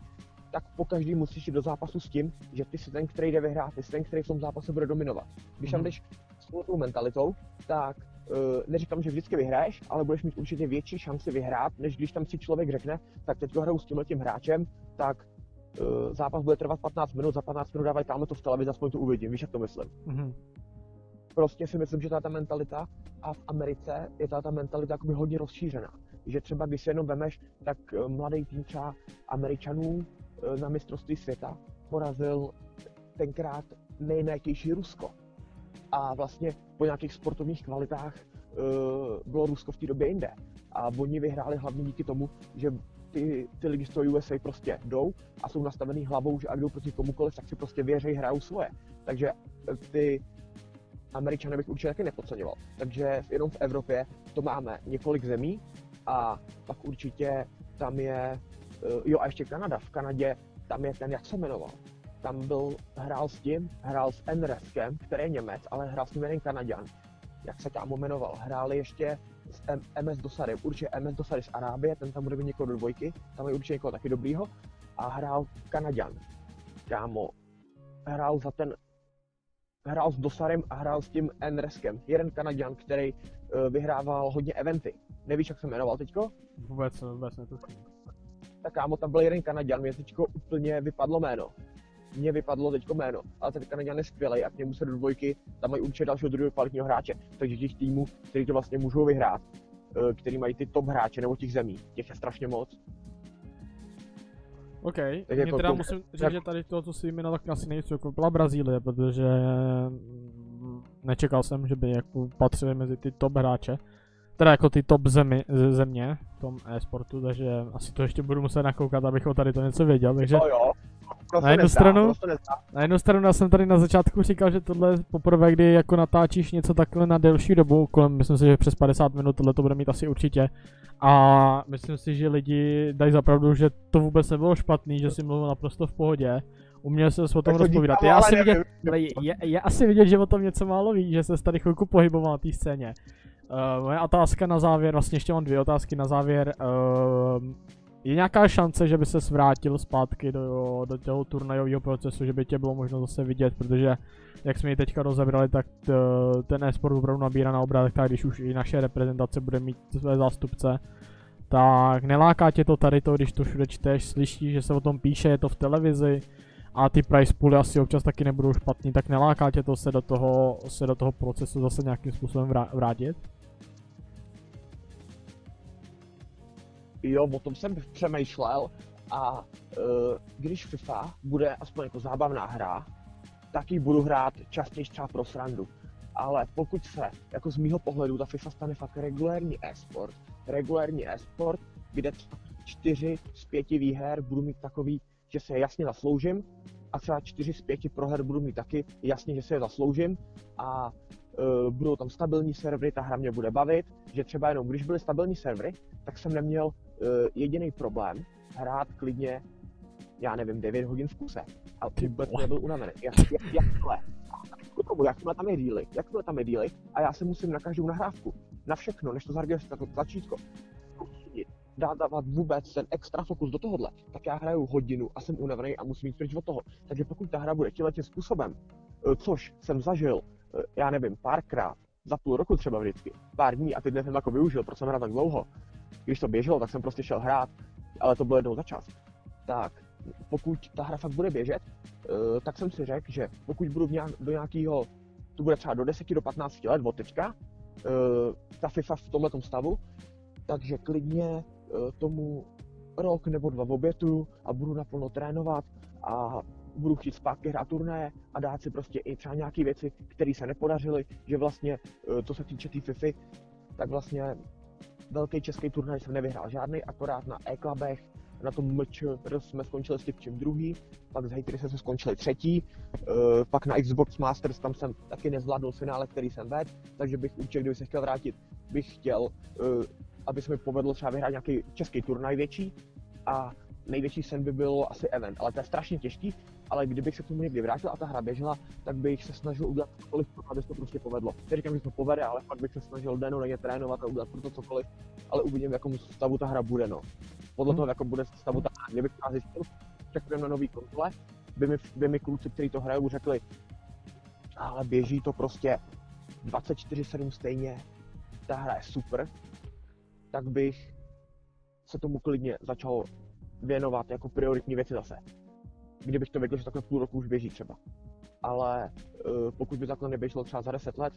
tak po každý musíš jít do zápasu s tím, že ty jsi ten, který jde vyhrát, ty jsi ten, který v tom zápase bude dominovat. Když tam Mhm. jdeš s tou mentalitou, tak uh, neříkám, že vždycky vyhraješ, ale budeš mít určitě větší šanci vyhrát, než když tam si člověk řekne, tak teď hraju s tímhle tím hráčem, tak zápas bude trvat 15 minut, za 15 minut dávaj tamhle to v televizi, aspoň to uvidím, víš, jak to myslím. Mhm. Prostě si myslím, že ta, ta mentalita a v Americe je ta, ta mentalita jakoby hodně rozšířená. Že třeba když si jenom vemeš, tak eh, mladý tým třeba Američanů eh, na mistrovství světa porazil tenkrát nejnajetější Rusko. A vlastně po nějakých sportovních kvalitách eh, bylo Rusko v té době jinde. A oni vyhráli hlavně díky tomu, že ty, ty lidi z toho USA prostě jdou a jsou nastavený hlavou, že ať jdou proti komukoliv, tak si prostě věří, hrajou svoje. Takže eh, ty Američany bych určitě taky nepodceňoval. Takže jenom v Evropě to máme několik zemí a pak určitě tam je, eh, jo a ještě Kanada. V Kanadě tam je ten, jak se jmenoval. Tam byl, hrál s tím, hrál s Enreskem, který je Němec, ale hrál s ním jeden Kanaďan. Jak se kámo jmenoval? Hráli ještě s M- MS Dosary, určitě MS Dosary z Arábie, ten tam bude mít někoho do dvojky, tam je určitě někoho taky dobrýho. A hrál Kanaďan. Kámo, hrál za ten hrál s Dosarem a hrál s tím Enreskem. Jeden Kanaďan, který uh, vyhrával hodně eventy. Nevíš, jak se jmenoval teďko? Vůbec, vůbec netuším. Tak kámo, tam byl jeden Kanaďan, mě teďko úplně vypadlo jméno. Mně vypadlo teďko jméno, ale ten Kanaďan je skvělý a k němu se do dvojky, tam mají určitě dalšího druhého kvalitního hráče. Takže těch týmů, který to vlastně můžou vyhrát, eh, který mají ty top hráče nebo těch zemí, těch je strašně moc. OK, Tak mě jako teda to- musím říct, jak- že tady to, co si jmenoval, tak asi nejvíc byla Brazílie, protože mm, nečekal jsem, že by jako patřili mezi ty top hráče. Teda jako ty top zemi, země v tom e-sportu, takže asi to ještě budu muset nakoukat, abych o tady to něco věděl, takže No jo, Na jednu nezdá, stranu- na jednu stranu já jsem tady na začátku říkal, že tohle je poprvé, kdy jako natáčíš něco takhle na delší dobu, kolem, myslím si, že přes 50 minut tohle to bude mít asi určitě. A myslím si, že lidi dají zapravdu, že to vůbec nebylo špatný, že si mluvil naprosto v pohodě. Uměl se o tom Tak to rozpovídat. díkám, Je asi, vidět, je, je, je asi vidět, že o tom něco málo ví, že se tady chvilku pohyboval na té scéně. Uh, moje otázka na závěr, vlastně ještě mám dvě otázky na závěr. Uh, je nějaká šance, že by se vrátil zpátky do, do toho turnajového procesu, že by tě bylo možno zase vidět, protože jak jsme ji teďka rozebrali, tak t, ten e-sport opravdu nabírá na obrázek, tak když už i naše reprezentace bude mít své zástupce, tak neláká tě to tady to, když to všude čteš, slyšíš, že se o tom píše, je to v televizi a ty price pooly asi občas taky nebudou špatný, tak neláká tě to se do toho, se do toho procesu zase nějakým způsobem vrá- vrátit? Jo, o tom jsem přemýšlel a uh, když FIFA bude aspoň jako zábavná hra, tak ji budu hrát častěji třeba pro srandu. Ale pokud se, jako z mýho pohledu, ta FIFA stane fakt regulérní e-sport, regulérní e-sport, kde čtyři z pěti výher budu mít takový, že se jasně zasloužím a třeba čtyři z pěti proher budu mít taky jasně, že se je zasloužím a uh, budou tam stabilní servery, ta hra mě bude bavit, že třeba jenom když byly stabilní servery, tak jsem neměl jediný problém hrát klidně, já nevím, 9 hodin v kuse. A Ty vůbec nebyl unavený. Jak, jak, jakhle. K tomu, jakmile tam je díly, jakmile tam je díly, a já se musím na každou nahrávku, na všechno, než to zaregistruje to tlačítko, dát dávat vůbec ten extra fokus do tohohle, tak já hraju hodinu a jsem unavený a musím jít pryč od toho. Takže pokud ta hra bude tímhle tím způsobem, eh, což jsem zažil, eh, já nevím, párkrát, za půl roku třeba vždycky, pár dní a teď jsem jako využil, proč jsem hrál tak dlouho. Když to běželo, tak jsem prostě šel hrát, ale to bylo jednou za čas. Tak pokud ta hra fakt bude běžet, eh, tak jsem si řekl, že pokud budu v nějak, do nějakého, to bude třeba do 10 do 15 let od teďka, eh, ta FIFA v tomhle stavu, takže klidně eh, tomu rok nebo dva obětu a budu naplno trénovat a budu chtít zpátky hrát turnaje a dát si prostě i třeba nějaké věci, které se nepodařily, že vlastně, co se týče té FIFA, tak vlastně velký český turnaj jsem nevyhrál žádný, akorát na e-klubech, na tom mč jsme skončili s tím druhý, pak z Hatery jsme skončili třetí, eh, pak na Xbox Masters tam jsem taky nezvládl finále, který jsem vedl, takže bych určitě, kdyby se chtěl vrátit, bych chtěl, eh, aby se mi povedlo třeba vyhrát nějaký český turnaj větší a největší sen by bylo asi event, ale to je strašně těžký, ale kdybych se k tomu někdy vrátil a ta hra běžela, tak bych se snažil udělat cokoliv, pro to, aby se to prostě povedlo. Neříkám, že to povede, ale fakt bych se snažil denně trénovat a udělat pro to cokoliv, ale uvidím, v jakom stavu ta hra bude, no. Podle Hmm. toho, jako bude stavu ta hra, kdybych třeba zjistil, přepneme na nový konzole, by mi, by mi kluci, kteří to hrajou, řekli, ale běží to prostě 24-7 stejně, ta hra je super, tak bych se tomu klidně začal věnovat jako prioritní věci zase. Kdybych to věděl, že takhle půl roku už běží třeba. Ale uh, pokud by takhle neběželo třeba za 10 let,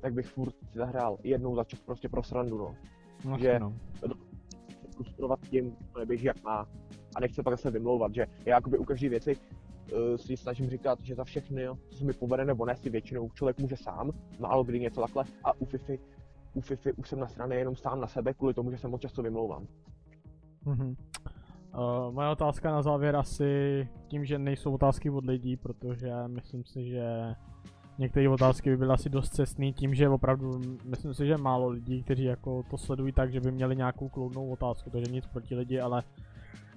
tak bych furt si zahrál jednou za čas prostě pro srandu, no. No, že no. frustrovat tím, to neběží jak má. A nechci pak se vymlouvat, že já jakoby u každé věci uh, si snažím říkat, že za všechny, jo, co se mi povede nebo ne, si většinou člověk může sám, málo kdy něco takhle. A u FIFA, u FIFA už jsem na straně jenom sám na sebe, kvůli tomu, že se moc často vymlouvám. Mhm. Uh, moje otázka na závěr asi tím, že nejsou otázky od lidí, protože myslím si, že některé otázky by byly asi dost cestný tím, že opravdu myslím si, že málo lidí, kteří jako to sledují tak, že by měli nějakou kloudnou otázku, takže nic proti lidi, ale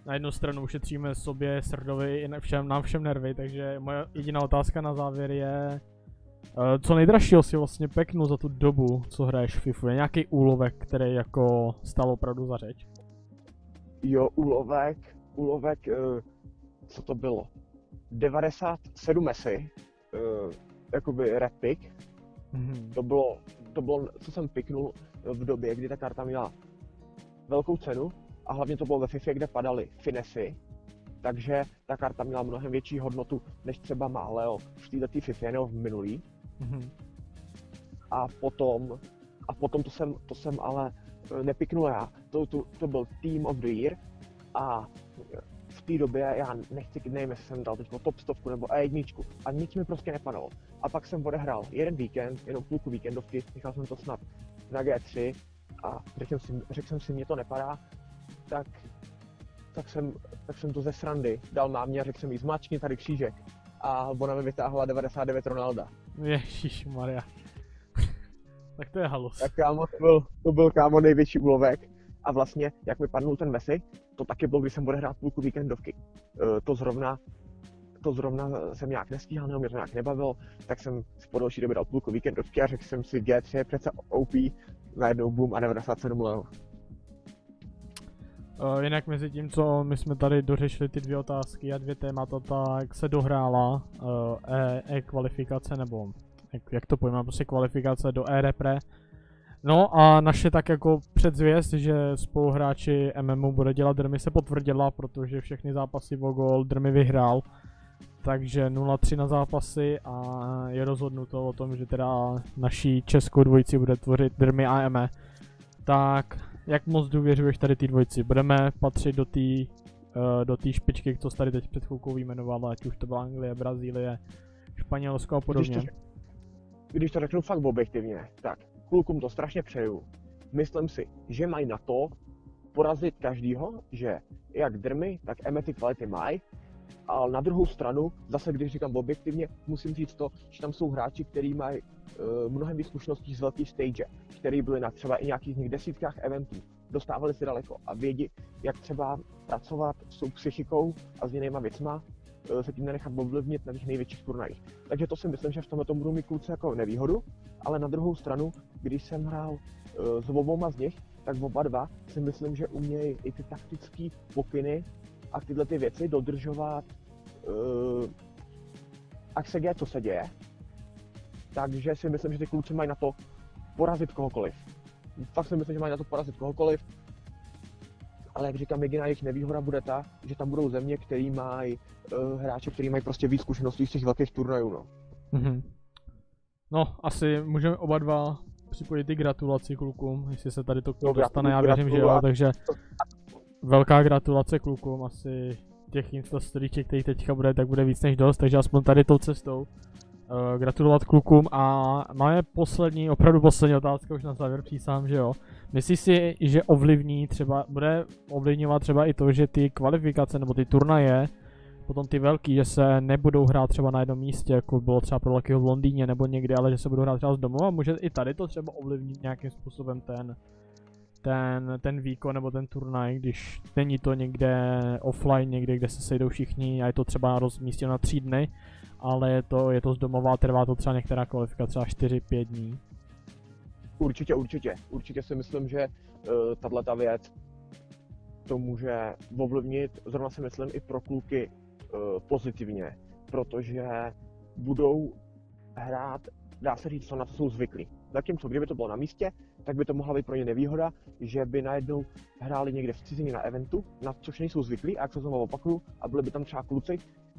na jednu stranu ušetříme sobě Srdovi i všem, nám všem nervy, takže moje jediná otázka na závěr je, uh, co nejdražšího si vlastně peknu za tu dobu, co hraješ FIFU, je nějaký úlovek, který jako stal opravdu za řeč? Jo, úlovek, úlovek, uh, co to bylo? 97 mesy, uh, jakoby red pick. Mhm. To bylo, to bylo, co jsem piknul v době, kdy ta karta měla velkou cenu a hlavně to bylo ve FIFA, kde padaly finesy, takže ta karta měla mnohem větší hodnotu, než třeba má Leo v této FIFA nebo v minulý. Mhm. A potom, a potom to jsem, to jsem ale eh, nepiknul já, to, to, to byl Team of the Year a v té době já nechci, nevím, jestli jsem dal teď top stovku nebo E1 a nic mi prostě nepadalo. A pak jsem odehrál jeden víkend, jenom půlku víkendovky, nechal jsem to snad na G3 a řekl jsem si, řekl jsem si, mně to nepadá, tak, tak, jsem, tak jsem to ze srandy dal mámě a řekl jsem jí, zmáčkni tady křížek. A ona mi vytáhla 99 Ronalda. Ježíš Maria. Tak to je halus. Tak kámo, to byl, to byl kámo největší úlovek. A vlastně, jak mi padnul ten Messi, to taky bylo, když jsem odehrál půlku víkendovky. E, to zrovna to zrovna jsem nějak nestíhal, nebo mě to nějak nebavilo, tak jsem si po další době dal půlku víkendovky a řekl jsem si G3 je přece OP, najednou boom a 97 Leo. Uh, jinak mezi tím, co my jsme tady dořešili ty dvě otázky a dvě témata, tak se dohrála uh, e, e-kvalifikace, nebo jak, jak to pojmeme, prostě kvalifikace do e-repre. No a naše tak jako předzvěst, že spoluhráči MMU bude dělat Drmy se potvrdila, protože všechny zápasy o gol Drmy vyhrál. Takže 0-3 na zápasy a je rozhodnuto o tom, že teda naší českou dvojici bude tvořit Drmy a ME. Tak jak moc důvěřuješ tady ty dvojici? Budeme patřit do té uh, do té špičky, co tady teď před chvilkou vyjmenoval, ať už to byla Anglie, Brazílie, Španělsko a podobně. Když to, když to řeknu fakt objektivně, tak klukům to strašně přeju. Myslím si, že mají na to porazit každýho, že jak drmy, tak ME ty kvality mají, ale na druhou stranu, zase když říkám objektivně, musím říct to, že tam jsou hráči, kteří mají uh, mnohem víc zkušeností z velký stage, který byli na třeba i nějakých nich desítkách eventů, dostávali si daleko a vědí, jak třeba pracovat s tou psychikou a s jinýma věcma, se tím nenechat ovlivnit na těch největších turnajích. Takže to si myslím, že v tomhle tomu budou mít kluci jako nevýhodu, ale na druhou stranu, když jsem hrál uh, s oboma z nich, tak oba dva si myslím, že umějí i ty taktické pokyny a tyhle ty věci dodržovat, uh, ať se děje, co se děje. Takže si myslím, že ty kluci mají na to porazit kohokoliv. Fakt si myslím, že mají na to porazit kohokoliv. Ale jak říkám, jediná jejich nevýhoda bude ta, že tam budou země, který mají uh, hráče, který mají prostě víc zkušeností z těch velkých turnajů. No. Mm-hmm. No, asi můžeme oba dva připojit i gratulaci klukům, jestli se tady to no, dostane, já věřím, že jo, takže velká gratulace klukům, asi těch instastoríček, který teďka bude, tak bude víc než dost, takže aspoň tady tou cestou. Uh, gratulovat klukům a moje poslední, opravdu poslední otázka už na závěr přísám, že jo. Myslíš si, že ovlivní třeba, bude ovlivňovat třeba i to, že ty kvalifikace nebo ty turnaje, potom ty velký, že se nebudou hrát třeba na jednom místě, jako bylo třeba pro velkého v Londýně nebo někde, ale že se budou hrát třeba z domu a může i tady to třeba ovlivnit nějakým způsobem ten, ten, ten výkon nebo ten turnaj, když není to někde offline, někde, kde se sejdou všichni a je to třeba rozmístěno na tři dny, ale je to, je to z domova, trvá to třeba některá kvalifikace třeba 4-5 dní. Určitě, určitě. Určitě si myslím, že uh, tahle ta věc to může ovlivnit, zrovna si myslím, i pro kluky uh, pozitivně, protože budou hrát, dá se říct, co na to jsou zvyklí. Zatímco kdyby to bylo na místě, tak by to mohla být pro ně nevýhoda, že by najednou hráli někde v cizině na eventu, na což nejsou zvyklí, a jak se znovu opakuju, a byli by tam třeba kluci,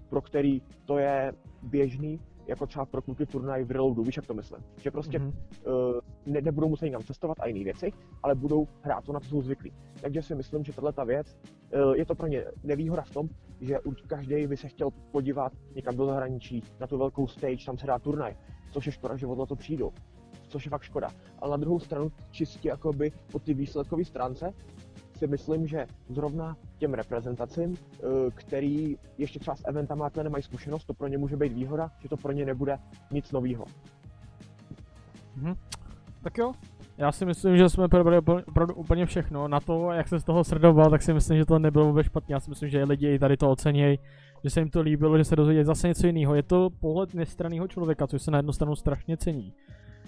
pro který to je běžný, jako třeba pro kluky turnaj v reloadu, víš, jak to myslím. Že prostě mm-hmm. uh, ne, nebudou muset někam cestovat a jiné věci, ale budou hrát to, na co jsou zvyklí. Takže si myslím, že tahle ta věc, uh, je to pro ně nevýhoda v tom, že každý by se chtěl podívat někam do zahraničí, na tu velkou stage, tam se dá turnaj, což je škoda, že od to přijdou což je fakt škoda. Ale na druhou stranu čistě jakoby po ty výsledkové stránce si myslím, že zrovna těm reprezentacím, eh, který ještě třeba s eventama nemají zkušenost, to pro ně může být výhoda, že to pro ně nebude nic nového. Mhm. Tak jo, já si myslím, že jsme probrali opravdu úplně všechno. Na to, jak se z toho srdoval, tak si myslím, že to nebylo vůbec špatně. Já si myslím, že lidi tady to ocenějí, že se jim to líbilo, že se dozvěděli zase něco jiného. Je to pohled nestraného člověka, což se na jednu stranu strašně cení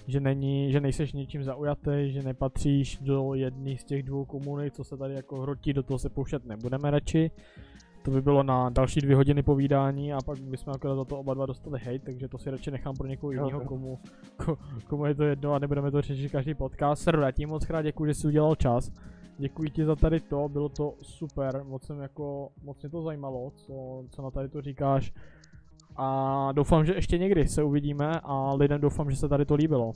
že, není, že nejseš ničím zaujatý, že nepatříš do jedné z těch dvou komunit, co se tady jako hrotí, do toho se pouštět nebudeme radši. To by bylo na další dvě hodiny povídání a pak bychom akorát za to oba dva dostali hate, takže to si radši nechám pro někoho jiného, komu, komu je to jedno a nebudeme to řešit každý podcast. Serdo, já ti moc krát děkuji, že jsi udělal čas. Děkuji ti za tady to, bylo to super, moc jsem jako, moc mě to zajímalo, co, co na tady to říkáš. A doufám, že ještě někdy se uvidíme a lidem doufám, že se tady to líbilo.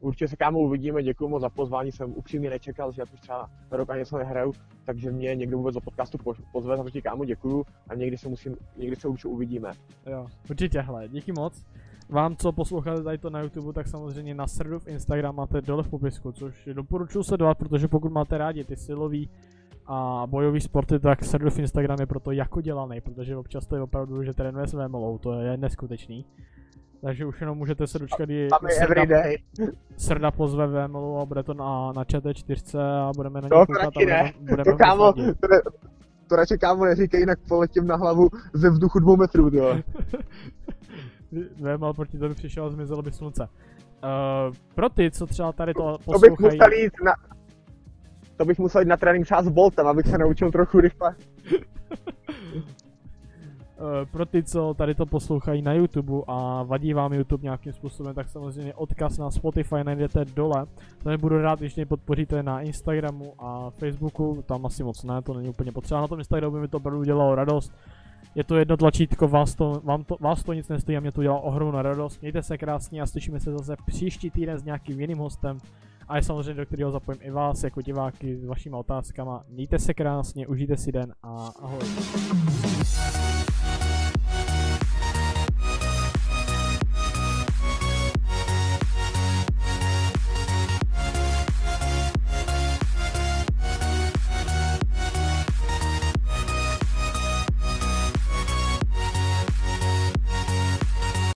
Určitě se kámo uvidíme, děkuji moc za pozvání, jsem upřímně nečekal, že já už třeba rok ani něco nehraju, takže mě někdo vůbec do podcastu pozve, za to kámo děkuju a někdy se musím, někdy se určitě uvidíme. Jo, určitě, hle, díky moc. Vám, co posloucháte tady to na YouTube, tak samozřejmě na srdu v Instagram máte dole v popisku, což doporučuji sledovat, protože pokud máte rádi ty silový a bojový sporty, tak v Instagram je proto jako dělaný, protože občas to je opravdu, že trénuje s VMLou, to je neskutečný. Takže už jenom můžete se dočkat, kdy Srda, Srda pozve VMLu a bude to na, na ČT4 a budeme na ně koukat a budeme, budeme to kámo, to, to radši kámo neříkej, jinak poletím na hlavu ze vzduchu dvou metrů, jo. VML proti tobě přišel a zmizelo by slunce. Uh, pro ty, co třeba tady to poslouchají... To bych musel jít na, to bych musel jít na trénink třeba s Boltem, abych se naučil trochu rychle. Eh, pro ty, co tady to poslouchají na YouTube a vadí vám YouTube nějakým způsobem, tak samozřejmě odkaz na Spotify najdete dole. To budu rád, když mě podpoříte na Instagramu a Facebooku, tam asi moc ne, to není úplně potřeba. Na tom Instagramu by mi to opravdu dělalo radost. Je to jedno tlačítko, vás to, vám to, vás to nic nestojí a mě to dělá ohromnou radost. Mějte se krásně a slyšíme se zase příští týden s nějakým jiným hostem a je samozřejmě, do kterého zapojím i vás jako diváky s vašimi otázkama. Mějte se krásně, užijte si den a ahoj.